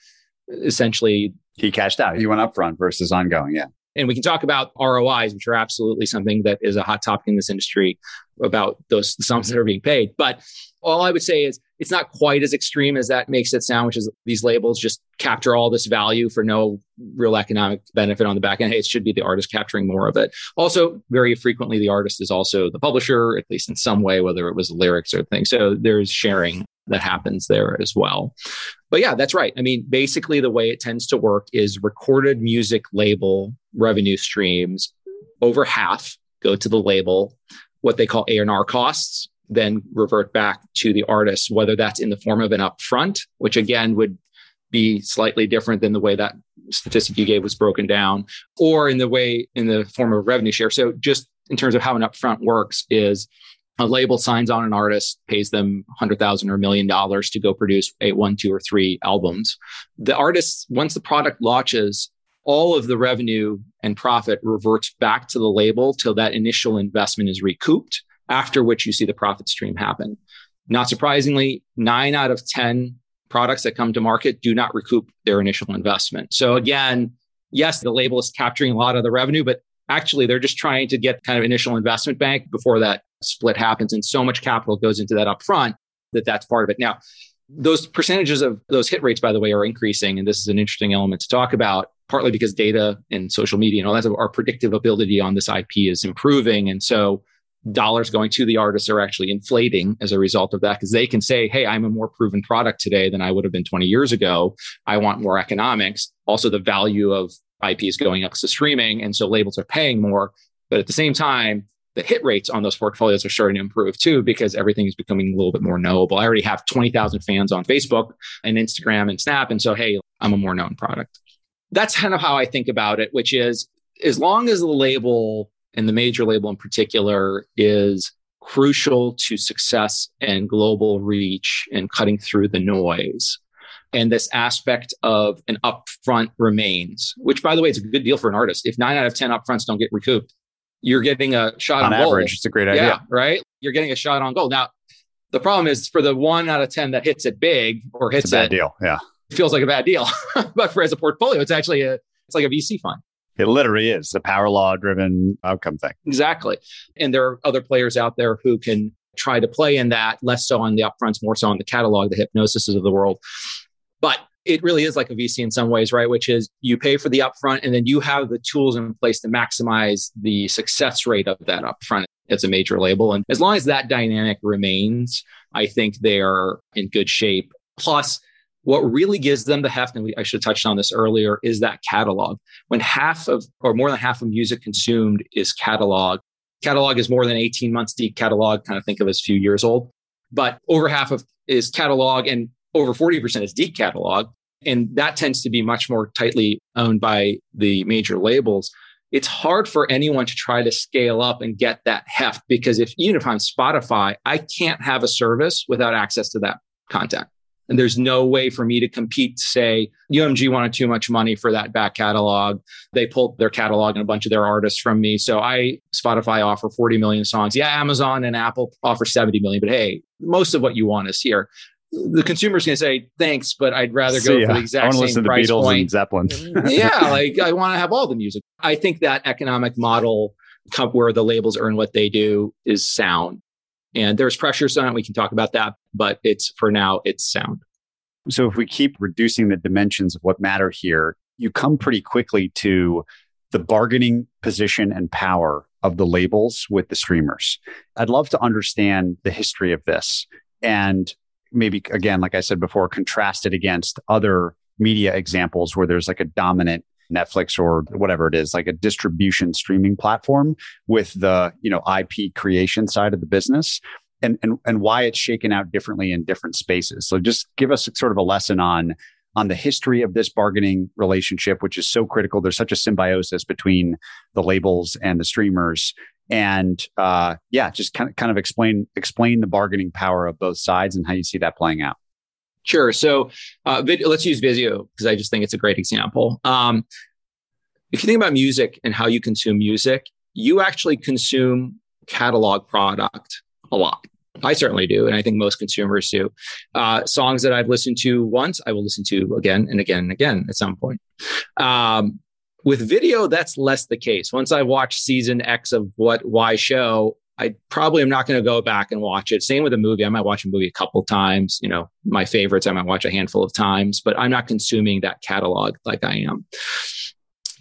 Essentially, he cashed out. He went upfront versus ongoing. Yeah. And we can talk about ROIs, which are absolutely something that is a hot topic in this industry about those sums that are being paid. But all I would say is it's not quite as extreme as that makes it sound, which is these labels just capture all this value for no real economic benefit on the back end. Hey, it should be the artist capturing more of it. Also, very frequently, the artist is also the publisher, at least in some way, whether it was lyrics or things. So there's sharing that happens there as well. But yeah, that's right. I mean, basically, the way it tends to work is recorded music label revenue streams over half go to the label, what they call A&R costs, then revert back to the artist, whether that's in the form of an upfront, which again would be slightly different than the way that statistic you gave was broken down, or in the way in the form of revenue share. So just in terms of how an upfront works is a label signs on an artist, pays them hundred thousand or a million dollars to go produce a one, two, or three albums. The artist, once the product launches, all of the revenue and profit reverts back to the label till that initial investment is recouped, after which you see the profit stream happen. Not surprisingly, nine out of 10 products that come to market do not recoup their initial investment. So again, yes, the label is capturing a lot of the revenue, but actually they're just trying to get kind of initial investment bank before that split happens. And so much capital goes into that upfront that that's part of it. Now, those percentages of those hit rates, by the way, are increasing. And this is an interesting element to talk about, partly because data and social media and all that, our predictive ability on this IP is improving. And so dollars going to the artists are actually inflating as a result of that because they can say, Hey, I'm a more proven product today than I would have been 20 years ago. I want more economics. Also, the value of IP is going up to streaming. And so labels are paying more. But at the same time, the hit rates on those portfolios are starting to improve too because everything is becoming a little bit more knowable. I already have 20,000 fans on Facebook and Instagram and Snap. And so, hey, I'm a more known product. That's kind of how I think about it, which is as long as the label and the major label in particular is crucial to success and global reach and cutting through the noise. And this aspect of an upfront remains, which by the way, it's a good deal for an artist. If nine out of 10 upfronts don't get recouped, you're getting a shot on, on goal. average. It's a great idea. Yeah, right. You're getting a shot on goal. Now, the problem is for the one out of 10 that hits it big or hits it's a bad it, deal. Yeah. Feels like a bad deal. but for as a portfolio, it's actually a, it's like a VC fund. It literally is a power law driven outcome thing. Exactly. And there are other players out there who can try to play in that, less so on the upfronts, more so on the catalog, the Hipgnosises of the world. But it really is like a VC in some ways, right? Which is you pay for the upfront and then you have the tools in place to maximize the success rate of that upfront as a major label. And as long as that dynamic remains, I think they are in good shape. Plus, what really gives them the heft, and we, I should have touched on this earlier, is that catalog. When half of, or more than half of music consumed is catalog, catalog is more than 18 months deep catalog, kind of think of as a few years old. But over half of is catalog and over 40% is deep catalog. And that tends to be much more tightly owned by the major labels. It's hard for anyone to try to scale up and get that heft because if even if I'm Spotify, I can't have a service without access to that content. And there's no way for me to compete, to say, UMG wanted too much money for that back catalog. They pulled their catalog and a bunch of their artists from me. So I, Spotify offer 40 million songs. Yeah, Amazon and Apple offer 70 million, but hey, most of what you want is here. The consumer's going to say, thanks, but I'd rather go See, for the exact I want to same listen to price Beatles point. and Zeppelin. yeah, like I want to have all the music. I think that economic model where the labels earn what they do is sound. And there's pressures on it. We can talk about that, but it's for now, it's sound. So if we keep reducing the dimensions of what matter here, you come pretty quickly to the bargaining position and power of the labels with the streamers. I'd love to understand the history of this and maybe again, like I said before, contrast it against other media examples where there's like a dominant Netflix or whatever it is, like a distribution streaming platform with the, you know, IP creation side of the business and, and, and why it's shaken out differently in different spaces. So just give us sort of a lesson on on the history of this bargaining relationship, which is so critical. There's such a symbiosis between the labels and the streamers. And uh, yeah, just kind of kind of explain explain the bargaining power of both sides and how you see that playing out. Sure. So uh, let's use video because I just think it's a great example. Um, if you think about music and how you consume music, you actually consume catalog product a lot. I certainly do, and I think most consumers do. Uh, songs that I've listened to once, I will listen to again and again and again at some point. Um, with video, that's less the case. Once I watch season X of what Y show, I probably am not going to go back and watch it. Same with a movie. I might watch a movie a couple times. You know, my favorites I might watch a handful of times, but I'm not consuming that catalog like I am.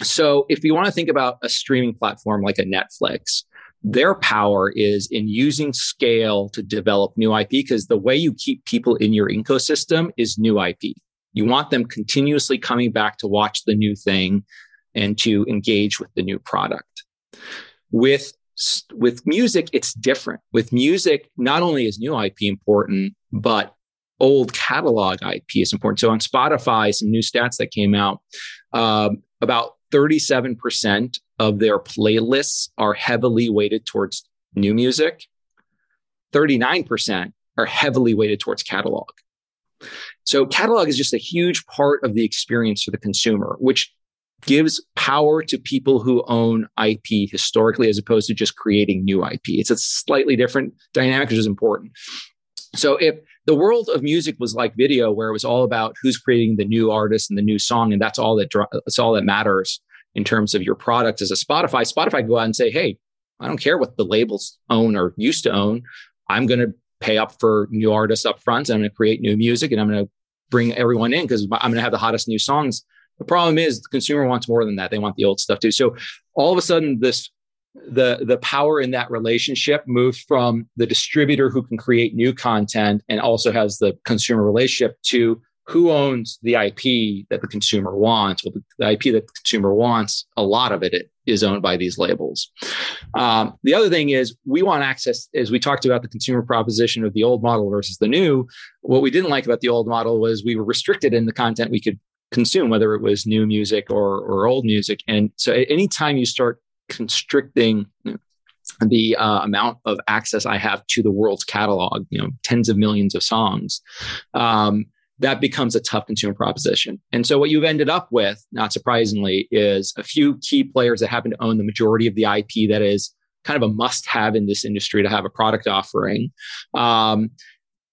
So if you want to think about a streaming platform like a Netflix, their power is in using scale to develop new IP because the way you keep people in your ecosystem is new IP. You want them continuously coming back to watch the new thing and to engage with the new product. With with music, it's different. With music, not only is new IP important, but old catalog IP is important. So on Spotify, some new stats that came out, um, about 37% of their playlists are heavily weighted towards new music. 39% are heavily weighted towards catalog. So catalog is just a huge part of the experience for the consumer, which gives power to people who own IP historically, as opposed to just creating new IP. It's a slightly different dynamic, which is important. So if the world of music was like video, where it was all about who's creating the new artist and the new song, and that's all that that's all that matters in terms of your product as a Spotify. Spotify go out and say, "Hey, I don't care what the labels own or used to own. I'm going to pay up for new artists up front. I'm going to create new music, and I'm going to bring everyone in because I'm going to have the hottest new songs." The problem is the consumer wants more than that. They want the old stuff too. So all of a sudden, this the the power in that relationship moves from the distributor who can create new content and also has the consumer relationship to who owns the IP that the consumer wants. Well, the IP that the consumer wants, a lot of it is owned by these labels. Um, the other thing is we want access, as we talked about the consumer proposition of the old model versus the new. What we didn't like about the old model was we were restricted in the content we could consume, whether it was new music or, or old music. And so anytime you start constricting the uh, amount of access I have to the world's catalog, you know, tens of millions of songs, um, that becomes a tough consumer proposition. And so what you've ended up with, not surprisingly, is a few key players that happen to own the majority of the IP that is kind of a must have in this industry to have a product offering. Um,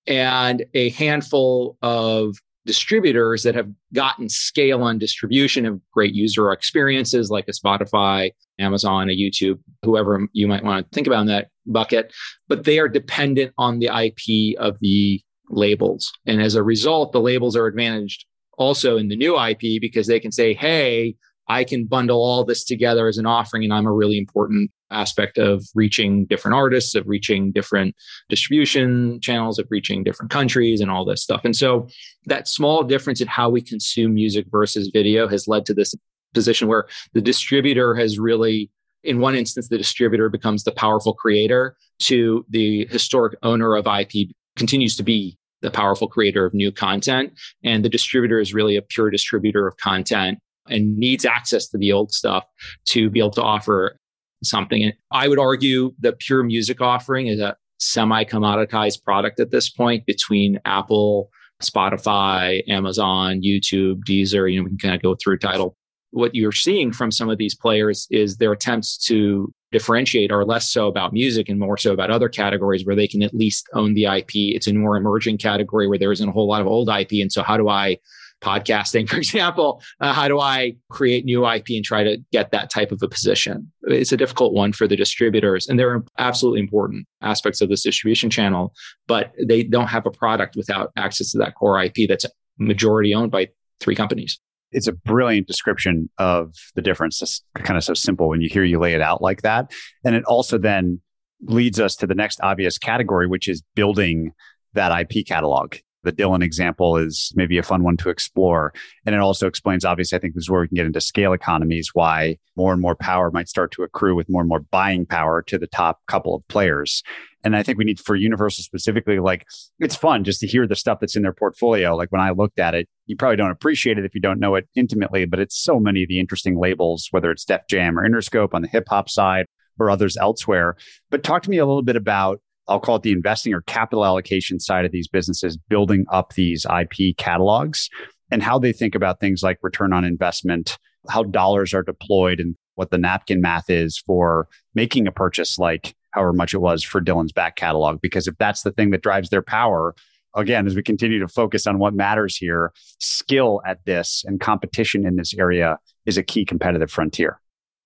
and a handful of distributors that have gotten scale on distribution of great user experiences like a Spotify, Amazon, a YouTube, whoever you might want to think about in that bucket, but they are dependent on the IP of the labels. And as a result, the labels are advantaged also in the new IP because they can say, hey, I can bundle all this together as an offering, and I'm a really important aspect of reaching different artists, of reaching different distribution channels, of reaching different countries, and all this stuff. And so that small difference in how we consume music versus video has led to this position where the distributor has really in one instance, the distributor becomes the powerful creator to the historic owner of IP continues to be the powerful creator of new content. And the distributor is really a pure distributor of content and needs access to the old stuff to be able to offer something. And I would argue the pure music offering is a semi commoditized product at this point between Apple, Spotify, Amazon, YouTube, Deezer. You know, we can kind of go through title. What you're seeing from some of these players is their attempts to differentiate are less so about music and more so about other categories where they can at least own the IP. It's a more emerging category where there isn't a whole lot of old IP. And so, how do I podcasting, for example, uh, how do I create new IP and try to get that type of a position? It's a difficult one for the distributors, and they're absolutely important aspects of this distribution channel, but they don't have a product without access to that core IP that's majority owned by three companies. It's a brilliant description of the difference. It's kind of so simple when you hear you lay it out like that. And it also then leads us to the next obvious category, which is building that IP catalog the Dylan example is maybe a fun one to explore. And it also explains, obviously, I think this is where we can get into scale economies, why more and more power might start to accrue with more and more buying power to the top couple of players. And I think we need for Universal specifically, like it's fun just to hear the stuff that's in their portfolio. Like when I looked at it, you probably don't appreciate it if you don't know it intimately, but it's so many of the interesting labels, whether it's Def Jam or Interscope on the hip hop side or others elsewhere. But talk to me a little bit about I'll call it the investing or capital allocation side of these businesses, building up these IP catalogs and how they think about things like return on investment, how dollars are deployed, and what the napkin math is for making a purchase like however much it was for Dylan's back catalog. Because if that's the thing that drives their power, again, as we continue to focus on what matters here, skill at this and competition in this area is a key competitive frontier.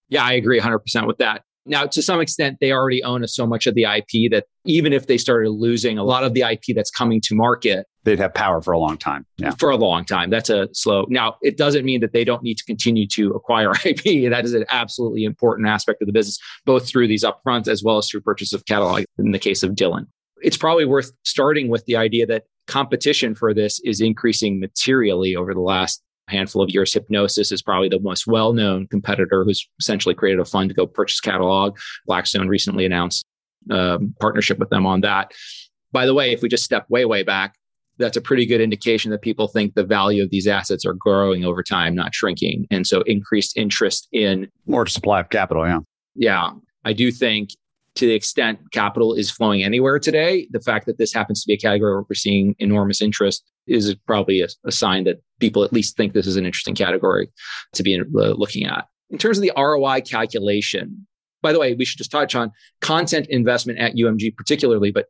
Yeah, I agree 100% with that. Now, to some extent, they already own so much of the IP that even if they started losing a lot of the IP that's coming to market, they'd have power for a long time. Yeah. For a long time. That's a slow. Now, it doesn't mean that they don't need to continue to acquire IP. That is an absolutely important aspect of the business, both through these upfronts as well as through purchase of catalog in the case of Dylan. It's probably worth starting with the idea that competition for this is increasing materially over the last handful of years. Hipgnosis is probably the most well known competitor who's essentially created a fund to go purchase catalog. Blackstone recently announced a um, partnership with them on that. By the way, if we just step way, way back, that's a pretty good indication that people think the value of these assets are growing over time, not shrinking. And so increased interest in more supply of capital. Yeah. Yeah. I do think to the extent capital is flowing anywhere today, the fact that this happens to be a category where we're seeing enormous interest is probably a, a sign that people at least think this is an interesting category to be uh, looking at. In terms of the ROI calculation, by the way, we should just touch on content investment at UMG particularly, but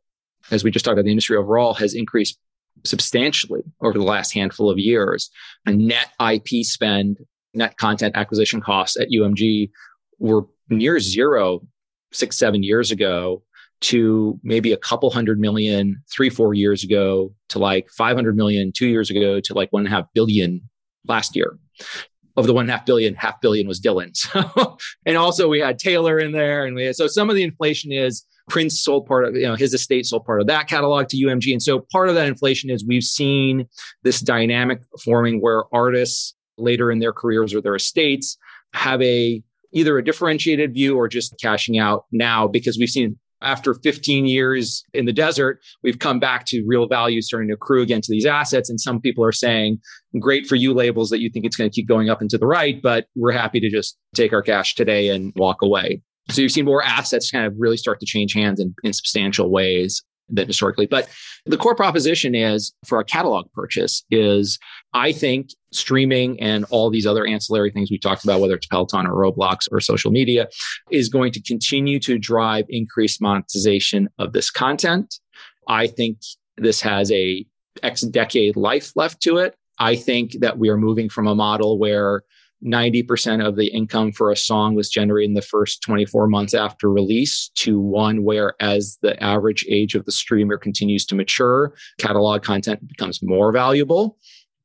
as we just talked about, the industry overall has increased substantially over the last handful of years. A net IP spend, net content acquisition costs at UMG were near zero six, seven years ago to maybe a couple hundred million three, four years ago to like 500 million two years ago to like one and a half billion last year. Of the one and a half billion, half billion was Dylan. And also we had Taylor in there. And we had, so some of the inflation is Prince sold part of, you know, his estate sold part of that catalog to UMG. And so part of that inflation is we've seen this dynamic forming where artists later in their careers or their estates have a either a differentiated view or just cashing out now because we've seen after 15 years in the desert, we've come back to real value starting to accrue against these assets. And some people are saying, great for you labels that you think it's going to keep going up and to the right, but we're happy to just take our cash today and walk away. So you've seen more assets kind of really start to change hands in, in substantial ways than historically. But the core proposition is for a catalog purchase is I think streaming and all these other ancillary things we talked about, whether it's Peloton or Roblox or social media, is going to continue to drive increased monetization of this content. I think this has a X decade life left to it. I think that we are moving from a model where 90% of the income for a song was generated in the first 24 months after release to one where as the average age of the streamer continues to mature, catalog content becomes more valuable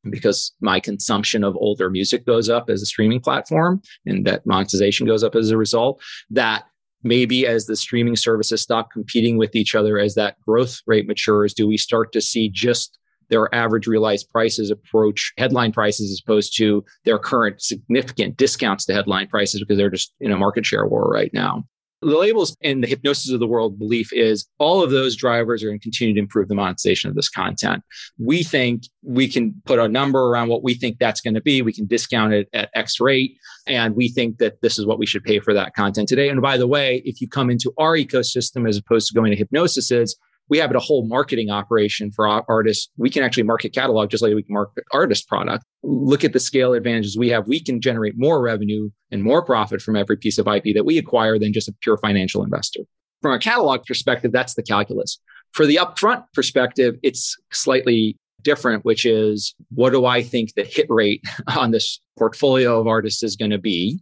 because my consumption of older music goes up as a streaming platform and that monetization goes up as a result that maybe as the streaming services stop competing with each other as that growth rate matures do we start to see just their average realized prices approach headline prices as opposed to their current significant discounts to headline prices because they're just in a market share war right now. The labels and the Hipgnosis of the world belief is all of those drivers are going to continue to improve the monetization of this content. We think we can put a number around what we think that's going to be. We can discount it at X rate. And we think that this is what we should pay for that content today. And by the way, if you come into our ecosystem as opposed to going to Hipgnosis's, we have a whole marketing operation for artists. We can actually market catalog just like we can market artist product. Look at the scale advantages we have. We can generate more revenue and more profit from every piece of IP that we acquire than just a pure financial investor. From a catalog perspective, that's the calculus. For the upfront perspective, it's slightly different, which is what do I think the hit rate on this portfolio of artists is going to be?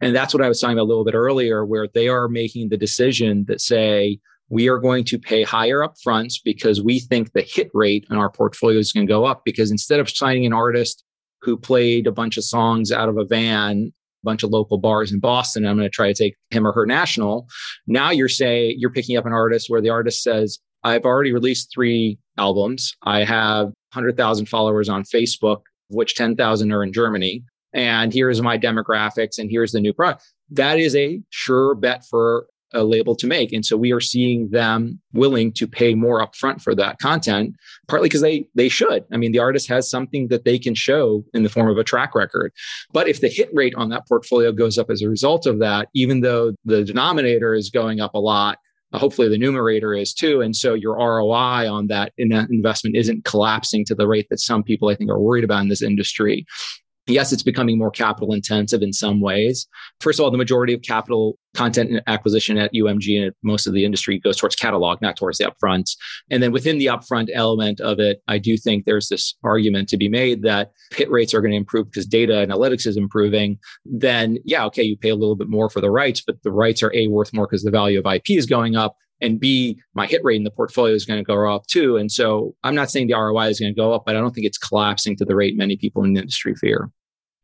And that's what I was talking about a little bit earlier, where they are making the decision that say, we are going to pay higher up fronts because we think the hit rate in our portfolio is going to go up because instead of signing an artist who played a bunch of songs out of a van a bunch of local bars in Boston. I'm going to try to take him or her national. Now you're saying you're picking up an artist where the artist says, I've already released three albums. I have 100,000 followers on Facebook, which 10,000 are in Germany. And here's my demographics, and here's the new product. That is a sure bet for a label to make. And so we are seeing them willing to pay more upfront for that content, partly because they they should. I mean, the artist has something that they can show in the form of a track record. But if the hit rate on that portfolio goes up as a result of that, even though the denominator is going up a lot, uh, hopefully the numerator is too. And so your ROI on that, in that investment isn't collapsing to the rate that some people I think are worried about in this industry. Yes, it's becoming more capital intensive in some ways. First of all, the majority of capital content acquisition at UMG and most of the industry goes towards catalog, not towards the upfront. And then within the upfront element of it, I do think there's this argument to be made that hit rates are going to improve because data analytics is improving. Then, yeah, okay, you pay a little bit more for the rights, but the rights are A, worth more because the value of IP is going up and B, my hit rate in the portfolio is going to go up too. And so I'm not saying the ROI is going to go up, but I don't think it's collapsing to the rate many people in the industry fear.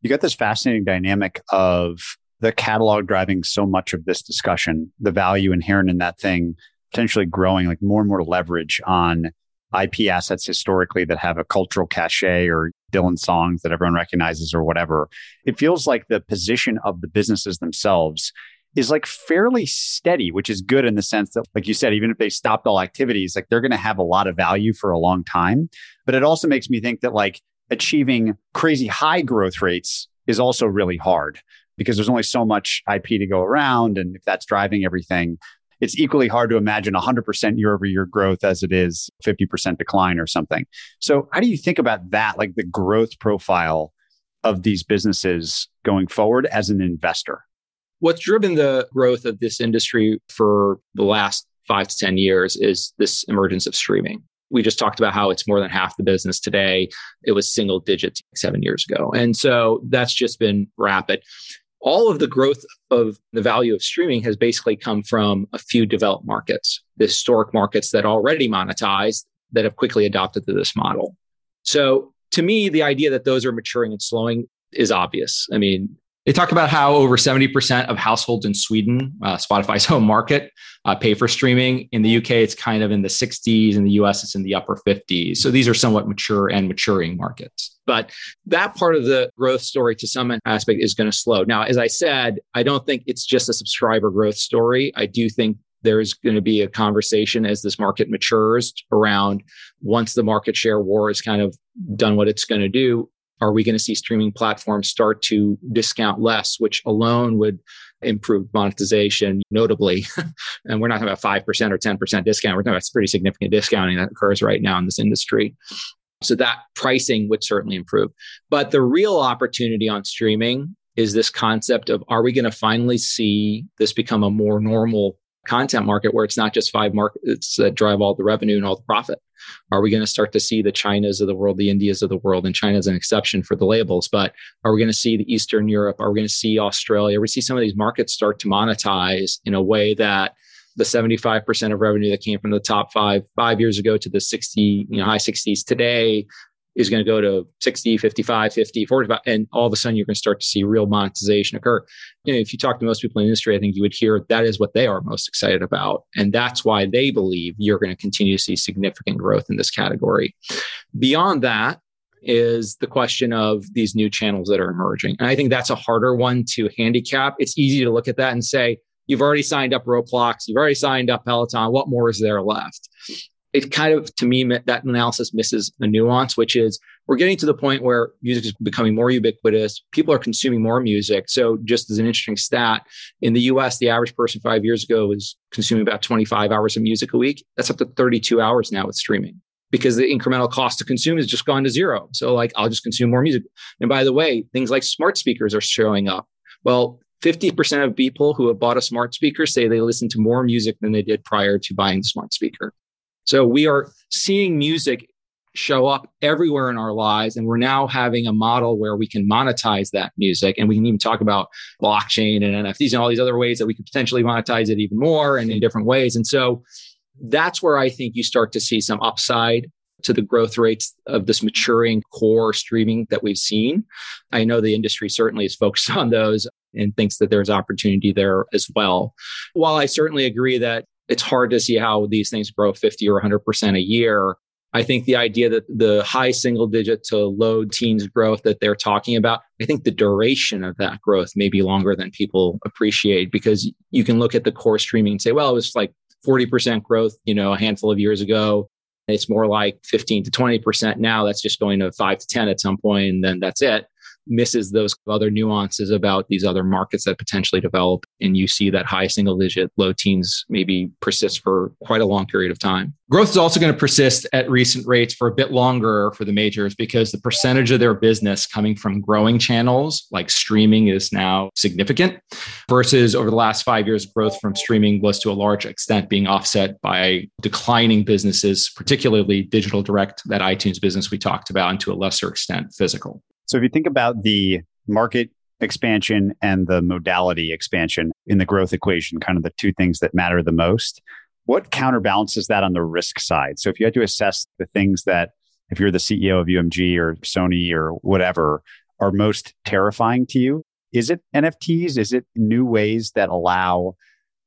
You got this fascinating dynamic of the catalog driving so much of this discussion, the value inherent in that thing potentially growing like more and more leverage on IP assets historically that have a cultural cachet or Dylan songs that everyone recognizes or whatever. It feels like the position of the businesses themselves is like fairly steady, which is good in the sense that, like you said, even if they stopped all activities, like they're going to have a lot of value for a long time. But it also makes me think that like achieving crazy high growth rates is also really hard because there's only so much IP to go around. And if that's driving everything, it's equally hard to imagine 100% year over year growth as it is 50% decline or something. So, how do you think about that, like the growth profile of these businesses going forward as an investor? What's driven the growth of this industry for the last five to 10 years is this emergence of streaming. We just talked about how it's more than half the business today. It was single digits seven years ago. And so that's just been rapid. All of the growth of the value of streaming has basically come from a few developed markets, the historic markets that already monetized that have quickly adopted to this model. So to me, the idea that those are maturing and slowing is obvious. I mean, they talk about how over 70% of households in Sweden, uh, Spotify's home market, uh, pay for streaming. In the UK, it's kind of in the 60s. In the US, it's in the upper 50s. So these are somewhat mature and maturing markets. But that part of the growth story to some aspect is going to slow. Now, as I said, I don't think it's just a subscriber growth story. I do think there's going to be a conversation as this market matures around once the market share war is kind of done what it's going to do are we going to see streaming platforms start to discount less, which alone would improve monetization notably? and we're not talking about 5% or 10% discount. We're talking about pretty significant discounting that occurs right now in this industry. So that pricing would certainly improve. But the real opportunity on streaming is this concept of are we going to finally see this become a more normal content market where it's not just five markets that uh, drive all the revenue and all the profit? Are we going to start to see the Chinas of the world, the Indias of the world, and China is an exception for the labels, but are we going to see the Eastern Europe? Are we going to see Australia? Are We see some of these markets start to monetize in a way that the 75% of revenue that came from the top five five years ago to the 60, you know, high 60s today is going to go to 60, 55, 50, 45, and all of a sudden you're going to start to see real monetization occur. You know, if you talk to most people in the industry, I think you would hear that is what they are most excited about. And that's why they believe you're going to continue to see significant growth in this category. Beyond that, is the question of these new channels that are emerging. And I think that's a harder one to handicap. It's easy to look at that and say, you've already signed up Roblox, you've already signed up Peloton. What more is there left? It kind of to me that analysis misses a nuance which is we're getting to the point where music is becoming more ubiquitous. People are consuming more music. So just as an interesting stat in the us the average person five years ago was consuming about 25 hours of music a week. That's up to 32 hours now with streaming because the incremental cost to consume has just gone to zero. So like i'll just consume more music. And by the way things like smart speakers are showing up. Well 50% of people who have bought a smart speaker say they listen to more music than they did prior to buying the smart speaker. So we are seeing music show up everywhere in our lives. And we're now having a model where we can monetize that music. And we can even talk about blockchain and NFTs and all these other ways that we could potentially monetize it even more and in different ways. And so that's where I think you start to see some upside to the growth rates of this maturing core streaming that we've seen. I know the industry certainly is focused on those and thinks that there's opportunity there as well. While I certainly agree that it's hard to see how these things grow 50 or 100% a year. I think the idea that the high single digit to low teens growth that they're talking about, I think the duration of that growth may be longer than people appreciate because you can look at the core streaming and say, well, it was like 40% growth, you know, a handful of years ago. It's more like 15 to 20% now. That's just going to five to 10 at some point, and then that's it misses those other nuances about these other markets that potentially develop. And you see that high single digit, low teens maybe persist for quite a long period of time. Growth is also going to persist at recent rates for a bit longer for the majors because the percentage of their business coming from growing channels like streaming is now significant versus over the last five years, growth from streaming was to a large extent being offset by declining businesses, particularly digital direct, that iTunes business we talked about, and to a lesser extent, physical. So if you think about the market expansion and the modality expansion in the growth equation, kind of the two things that matter the most, what counterbalances that on the risk side? So if you had to assess the things that, if you're the CEO of UMG or Sony or whatever, are most terrifying to you, is it NFTs? Is it new ways that allow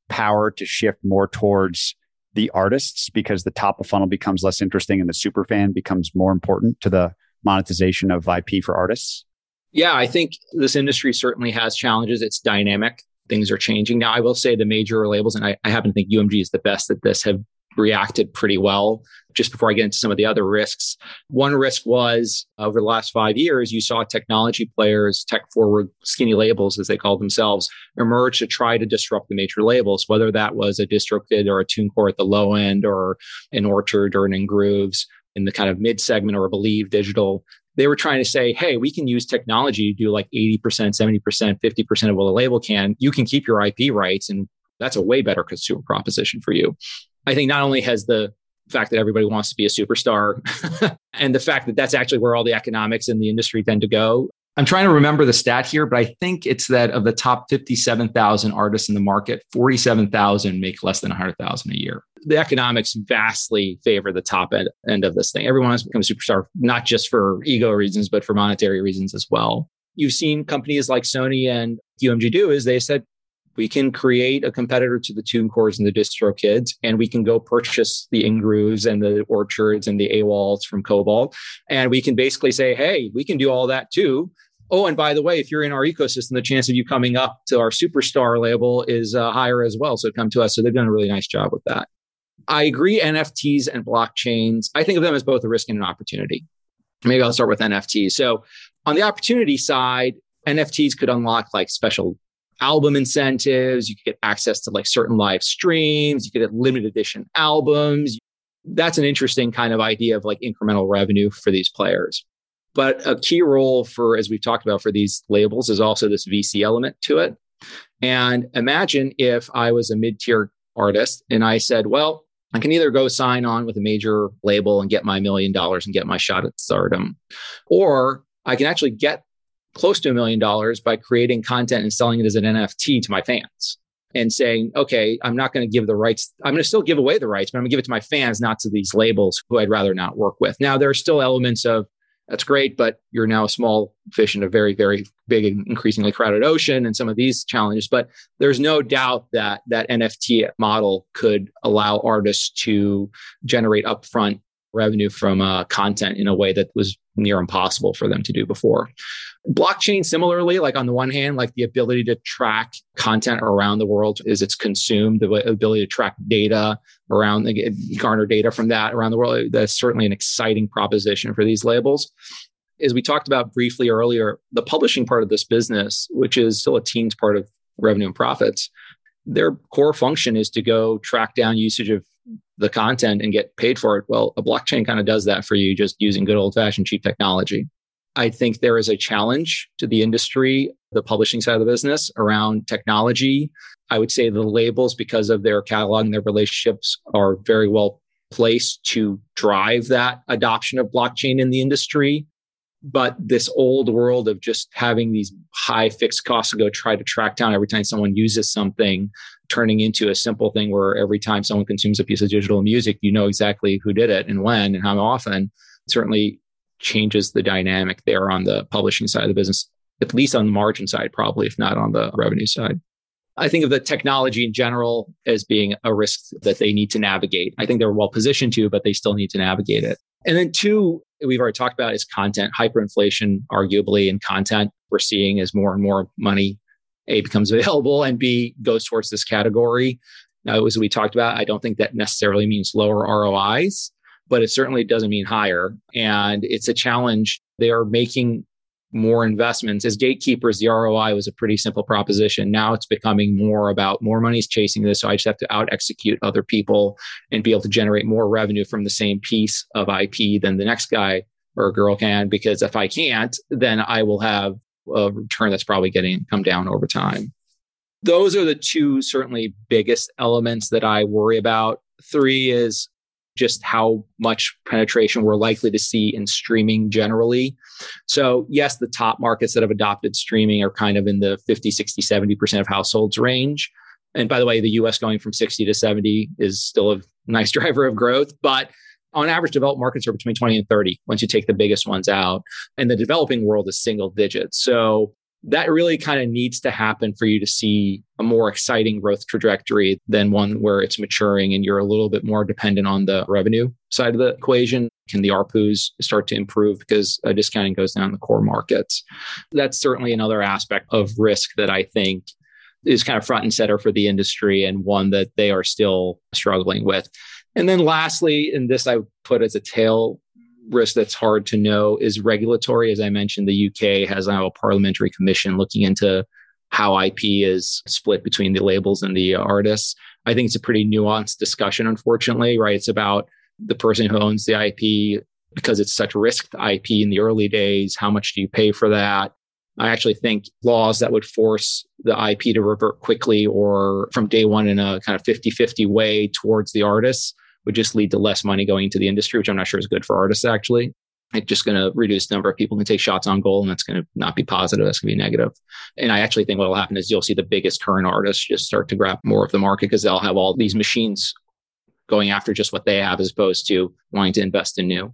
power to shift more towards the artists because the top of funnel becomes less interesting and the super fan becomes more important to the monetization of IP for artists? Yeah, I think this industry certainly has challenges. It's dynamic. Things are changing. Now, I will say the major labels, and I, I happen to think UMG is the best at this, have reacted pretty well. Just before I get into some of the other risks, one risk was over the last five years, you saw technology players, tech forward, skinny labels, as they call themselves, emerge to try to disrupt the major labels, whether that was a DistroKid or a TuneCore at the low end or an Orchard or an Ingrooves in the kind of mid segment or believe digital they were trying to say hey we can use technology to do like 80% 70% 50% of what a label can. You can keep your ip rights and that's a way better consumer proposition for you. I think not only has the fact that everybody wants to be a superstar and the fact that that's actually where all the economics in the industry tend to go I'm trying to remember the stat here, but I think it's that of the top 57,000 artists in the market, 47,000 make less than 100,000 a year. The economics vastly favor the top end, end of this thing. Everyone has become a superstar, not just for ego reasons, but for monetary reasons as well. You've seen companies like Sony and UMG do is they said, we can create a competitor to the TuneCores and the DistroKids, and we can go purchase the Ingrooves and the Orchards and the AWALs from Kobalt. And we can basically say, hey, we can do all that too Oh, and by the way, if you're in our ecosystem, the chance of you coming up to our superstar label is uh, higher as well. So come to us. So they've done a really nice job with that. I agree. NFTs and blockchains, I think of them as both a risk and an opportunity. Maybe I'll start with NFTs. So on the opportunity side, NFTs could unlock like special album incentives. You could get access to like certain live streams. You could get limited edition albums. That's an interesting kind of idea of like incremental revenue for these players. But a key role for, as we've talked about for these labels, is also this VC element to it. And imagine if I was a mid tier artist and I said, well, I can either go sign on with a major label and get my million dollars and get my shot at stardom, or I can actually get close to a million dollars by creating content and selling it as an NFT to my fans and saying, okay, I'm not going to give the rights. I'm going to still give away the rights, but I'm going to give it to my fans, not to these labels who I'd rather not work with. Now, there are still elements of that's great, but you're now a small fish in a very, very big and increasingly crowded ocean and some of these challenges. But there's no doubt that that NFT model could allow artists to generate upfront revenue from uh, content in a way that was near impossible for them to do before. Blockchain, similarly, like on the one hand, like the ability to track content around the world as it's consumed, the ability to track data around, garner data from that around the world. That's certainly an exciting proposition for these labels. As we talked about briefly earlier, the publishing part of this business, which is still a teens part of revenue and profits, their core function is to go track down usage of the content and get paid for it. Well, a blockchain kind of does that for you just using good old fashioned cheap technology. I think there is a challenge to the industry, the publishing side of the business around technology. I would say the labels, because of their catalog and their relationships, are very well placed to drive that adoption of blockchain in the industry. But this old world of just having these high fixed costs to go try to track down every time someone uses something, turning into a simple thing where every time someone consumes a piece of digital music, you know exactly who did it and when and how often, certainly changes the dynamic there on the publishing side of the business, at least on the margin side, probably, if not on the revenue side. I think of the technology in general as being a risk that they need to navigate. I think they're well positioned to, but they still need to navigate it. And then two, we've already talked about is content, hyperinflation, arguably in content. We're seeing as more and more money A becomes available and B goes towards this category. Now, as we talked about, I don't think that necessarily means lower ROIs, but it certainly doesn't mean higher. And it's a challenge. They are making more investments. As gatekeepers, the ROI was a pretty simple proposition. Now it's becoming more about more money's chasing this. So I just have to out execute other people and be able to generate more revenue from the same piece of IP than the next guy or girl can. Because if I can't, then I will have a return that's probably getting come down over time. Those are the two certainly biggest elements that I worry about. Three is just how much penetration we're likely to see in streaming generally. So, yes, the top markets that have adopted streaming are kind of in the 50, 60, 70% of households range. And by the way, the US going from 60 to 70 is still a nice driver of growth. But on average, developed markets are between 20 and 30 once you take the biggest ones out. And the developing world is single digits. So that really kind of needs to happen for you to see a more exciting growth trajectory than one where it's maturing and you're a little bit more dependent on the revenue side of the equation. Can the ARPUs start to improve because uh, discounting goes down in the core markets? That's certainly another aspect of risk that I think is kind of front and center for the industry and one that they are still struggling with. And then lastly, and this I put as a tail risk that's hard to know is regulatory. As I mentioned, the UK has now a parliamentary commission looking into how IP is split between the labels and the artists. I think it's a pretty nuanced discussion, unfortunately, right? It's about the person who owns the IP because it's such risked IP in the early days. How much do you pay for that? I actually think laws that would force the IP to revert quickly or from day one in a kind of 50 50 way towards the artists would just lead to less money going into the industry, which I'm not sure is good for artists actually. It's just going to reduce the number of people who can take shots on goal, and that's going to not be positive. That's going to be negative. And I actually think what will happen is you'll see the biggest current artists just start to grab more of the market because they'll have all these machines going after just what they have as opposed to wanting to invest in new.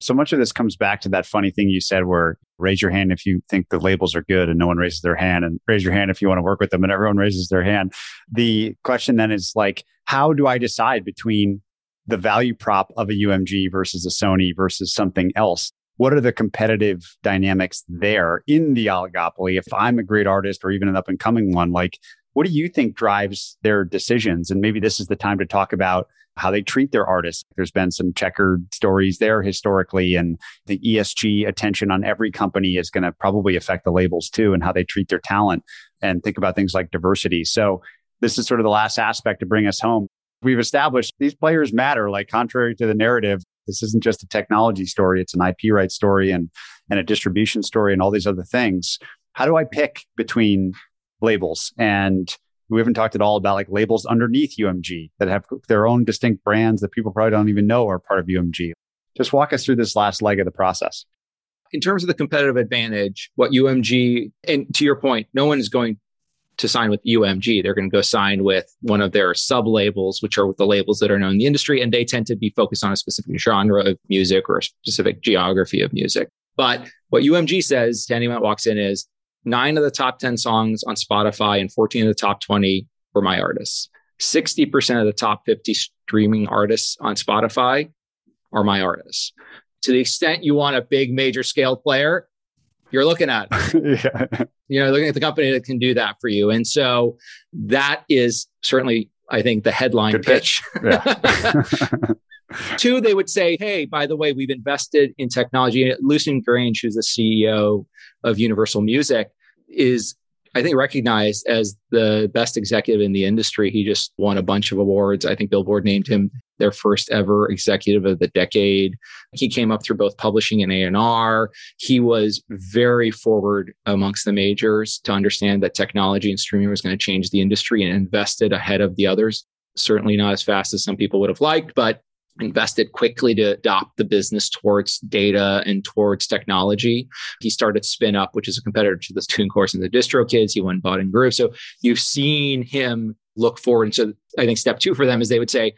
So much of this comes back to that funny thing you said where raise your hand if you think the labels are good and no one raises their hand and raise your hand if you want to work with them and everyone raises their hand. The question then is like, how do I decide between the value prop of a UMG versus a Sony versus something else. What are the competitive dynamics there in the oligopoly? If I'm a great artist or even an up and coming one, like what do you think drives their decisions? And maybe this is the time to talk about how they treat their artists. There's been some checkered stories there historically, and the ESG attention on every company is going to probably affect the labels too and how they treat their talent and think about things like diversity. So, this is sort of the last aspect to bring us home we've established these players matter, like contrary to the narrative. This isn't just a technology story, it's an IP right story and, and a distribution story and all these other things. How do I pick between labels? And we haven't talked at all about like labels underneath UMG that have their own distinct brands that people probably don't even know are part of UMG. Just walk us through this last leg of the process. In terms of the competitive advantage, what UMG, and to your point, no one is going to sign with UMG. They're going to go sign with one of their sub labels, which are the labels that are known in the industry, and they tend to be focused on a specific genre of music or a specific geography of music. But what UMG says to anyone that walks in is nine of the top 10 songs on Spotify and 14 of the top 20 were my artists. 60% of the top 50 streaming artists on Spotify are my artists. To the extent you want a big major scale player, you're looking at. yeah. You know, looking at the company that can do that for you. And so that is certainly, I think, the headline Good pitch. pitch. Two, they would say, hey, by the way, we've invested in technology. Lucian Grainge, who's the CEO of Universal Music, is I think recognized as the best executive in the industry. He just won a bunch of awards. I think Billboard named him their first ever executive of the decade. He came up through both publishing and A&R. He was very forward amongst the majors to understand that technology and streaming was going to change the industry and invested ahead of the others. Certainly not as fast as some people would have liked, but invested quickly to adopt the business towards data and towards technology. He started Spinnup, which is a competitor to the TuneCore and the DistroKids. He went bought and grew. So you've seen him look forward. And so I think step two for them is they would say,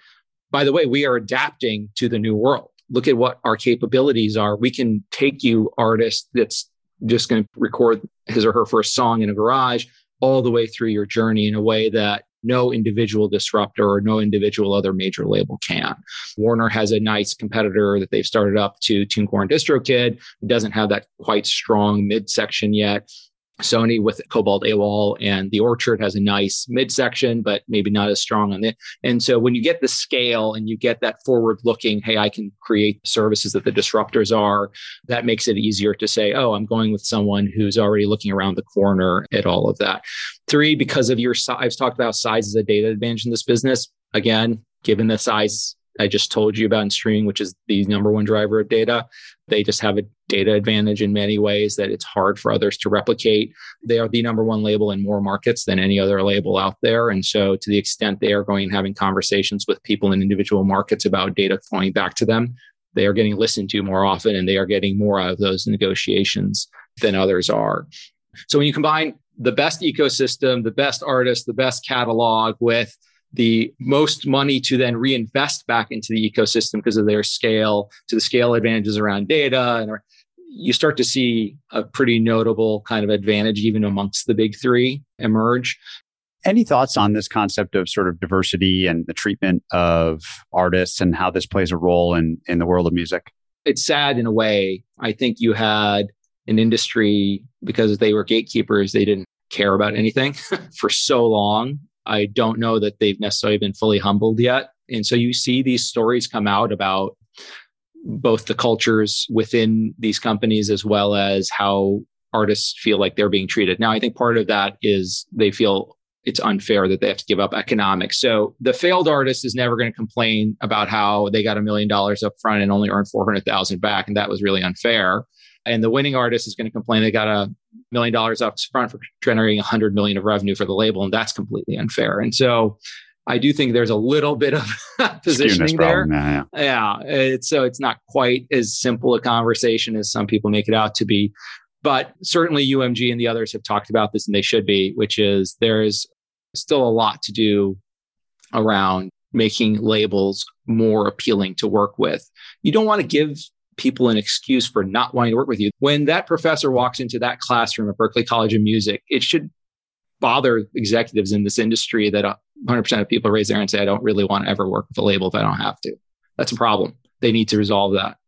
by the way, we are adapting to the new world. Look at what our capabilities are. We can take you artist that's just going to record his or her first song in a garage. all the way through your journey in a way that no individual disruptor or no individual other major label can. Warner has a nice competitor that they've started up to TuneCore and DistroKid. It doesn't have that quite strong midsection yet. Sony with Kobalt AWAL and the Orchard has a nice midsection, but maybe not as strong on it. And so when you get the scale and you get that forward looking, hey, I can create services that the disruptors are, that makes it easier to say, oh, I'm going with someone who's already looking around the corner at all of that. Three, because of your size, I've talked about size as a data advantage in this business. Again, given the size I just told you about in streaming, which is the number one driver of data. They just have a data advantage in many ways that it's hard for others to replicate. They are the number one label in more markets than any other label out there. And so, to the extent they are going and having conversations with people in individual markets about data flowing back to them, they are getting listened to more often and they are getting more out of those negotiations than others are. So, when you combine the best ecosystem, the best artist, the best catalog with the most money to then reinvest back into the ecosystem because of their scale, to the scale advantages around data. And you start to see a pretty notable kind of advantage even amongst the big three emerge. Any thoughts on this concept of sort of diversity and the treatment of artists and how this plays a role in, in the world of music? It's sad in a way. I think you had an industry because they were gatekeepers, they didn't care about anything for so long I don't know that they've necessarily been fully humbled yet. And so you see these stories come out about both the cultures within these companies as well as how artists feel like they're being treated. Now, I think part of that is they feel it's unfair that they have to give up economics. So the failed artist is never going to complain about how they got a million dollars up front and only earned 400,000 back. And that was really unfair. And the winning artist is going to complain they got a million dollars up front for generating 100 million of revenue for the label. And that's completely unfair. And so I do think there's a little bit of positioning there. Yeah, yeah. yeah it's, so it's not quite as simple a conversation as some people make it out to be. But certainly UMG and the others have talked about this, and they should be, which is there is still a lot to do around making labels more appealing to work with. You don't want to give people an excuse for not wanting to work with you. When that professor walks into that classroom at Berklee College of Music, it should bother executives in this industry that uh, 100% of people raise their hand and say, I don't really want to ever work with a label if I don't have to. That's a problem. They need to resolve that.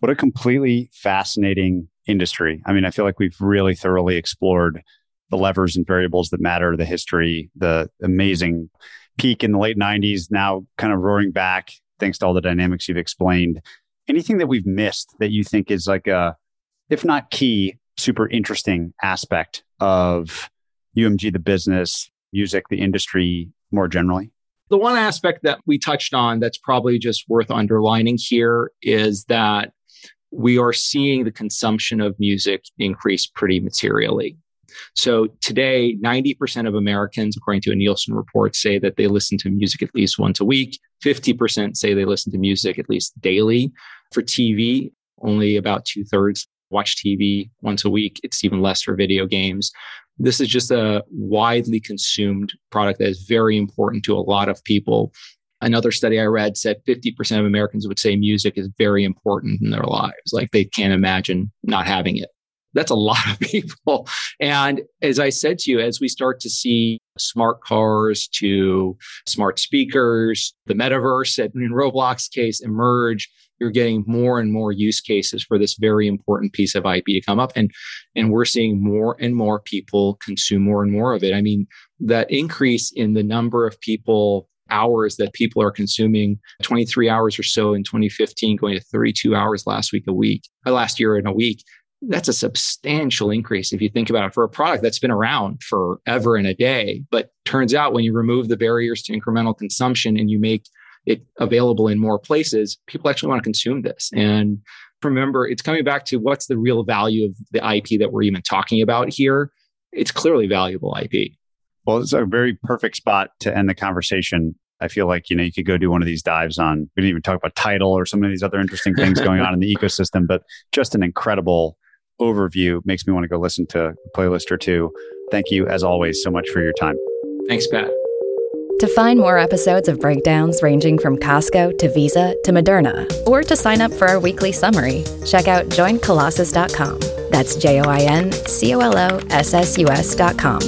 What a completely fascinating industry. I mean, I feel like we've really thoroughly explored the levers and variables that matter, the history, the amazing peak in the late 90s, now kind of roaring back thanks to all the dynamics you've explained anything that we've missed that you think is like a, if not key, super interesting aspect of UMG, the business, music, the industry more generally? The one aspect that we touched on that's probably just worth underlining here is that we are seeing the consumption of music increase pretty materially. So today, 90% of Americans, according to a Nielsen report, say that they listen to music at least once a week. 50% say they listen to music at least daily. For TV, only about two thirds watch TV once a week. It's even less for video games. This is just a widely consumed product that is very important to a lot of people. Another study I read said 50% of Americans would say music is very important in their lives. Like they can't imagine not having it. That's a lot of people. And as I said to you, as we start to see smart cars to smart speakers, the metaverse in Roblox case emerge, you're getting more and more use cases for this very important piece of IP to come up. And, and we're seeing more and more people consume more and more of it. I mean, that increase in the number of people hours that people are consuming 23 hours or so in 2015 going to 32 hours last week a week uh, last year in a week that's a substantial increase if you think about it for a product that's been around forever and a day but turns out when you remove the barriers to incremental consumption and you make it available in more places, people actually want to consume this. And remember, it's coming back to what's the real value of the IP that we're even talking about here. It's clearly valuable IP. Well, it's a very perfect spot to end the conversation. I feel like, you know, you could go do one of these dives on, we didn't even talk about Tidal or some of these other interesting things going on in the ecosystem, but just an incredible overview makes me want to go listen to a playlist or two. Thank you, as always, so much for your time. Thanks, Pat. To find more episodes of breakdowns ranging from Costco to Visa to Moderna, or to sign up for our weekly summary, check out joincolossus.com. That's J O I N C O L O S S U S.com.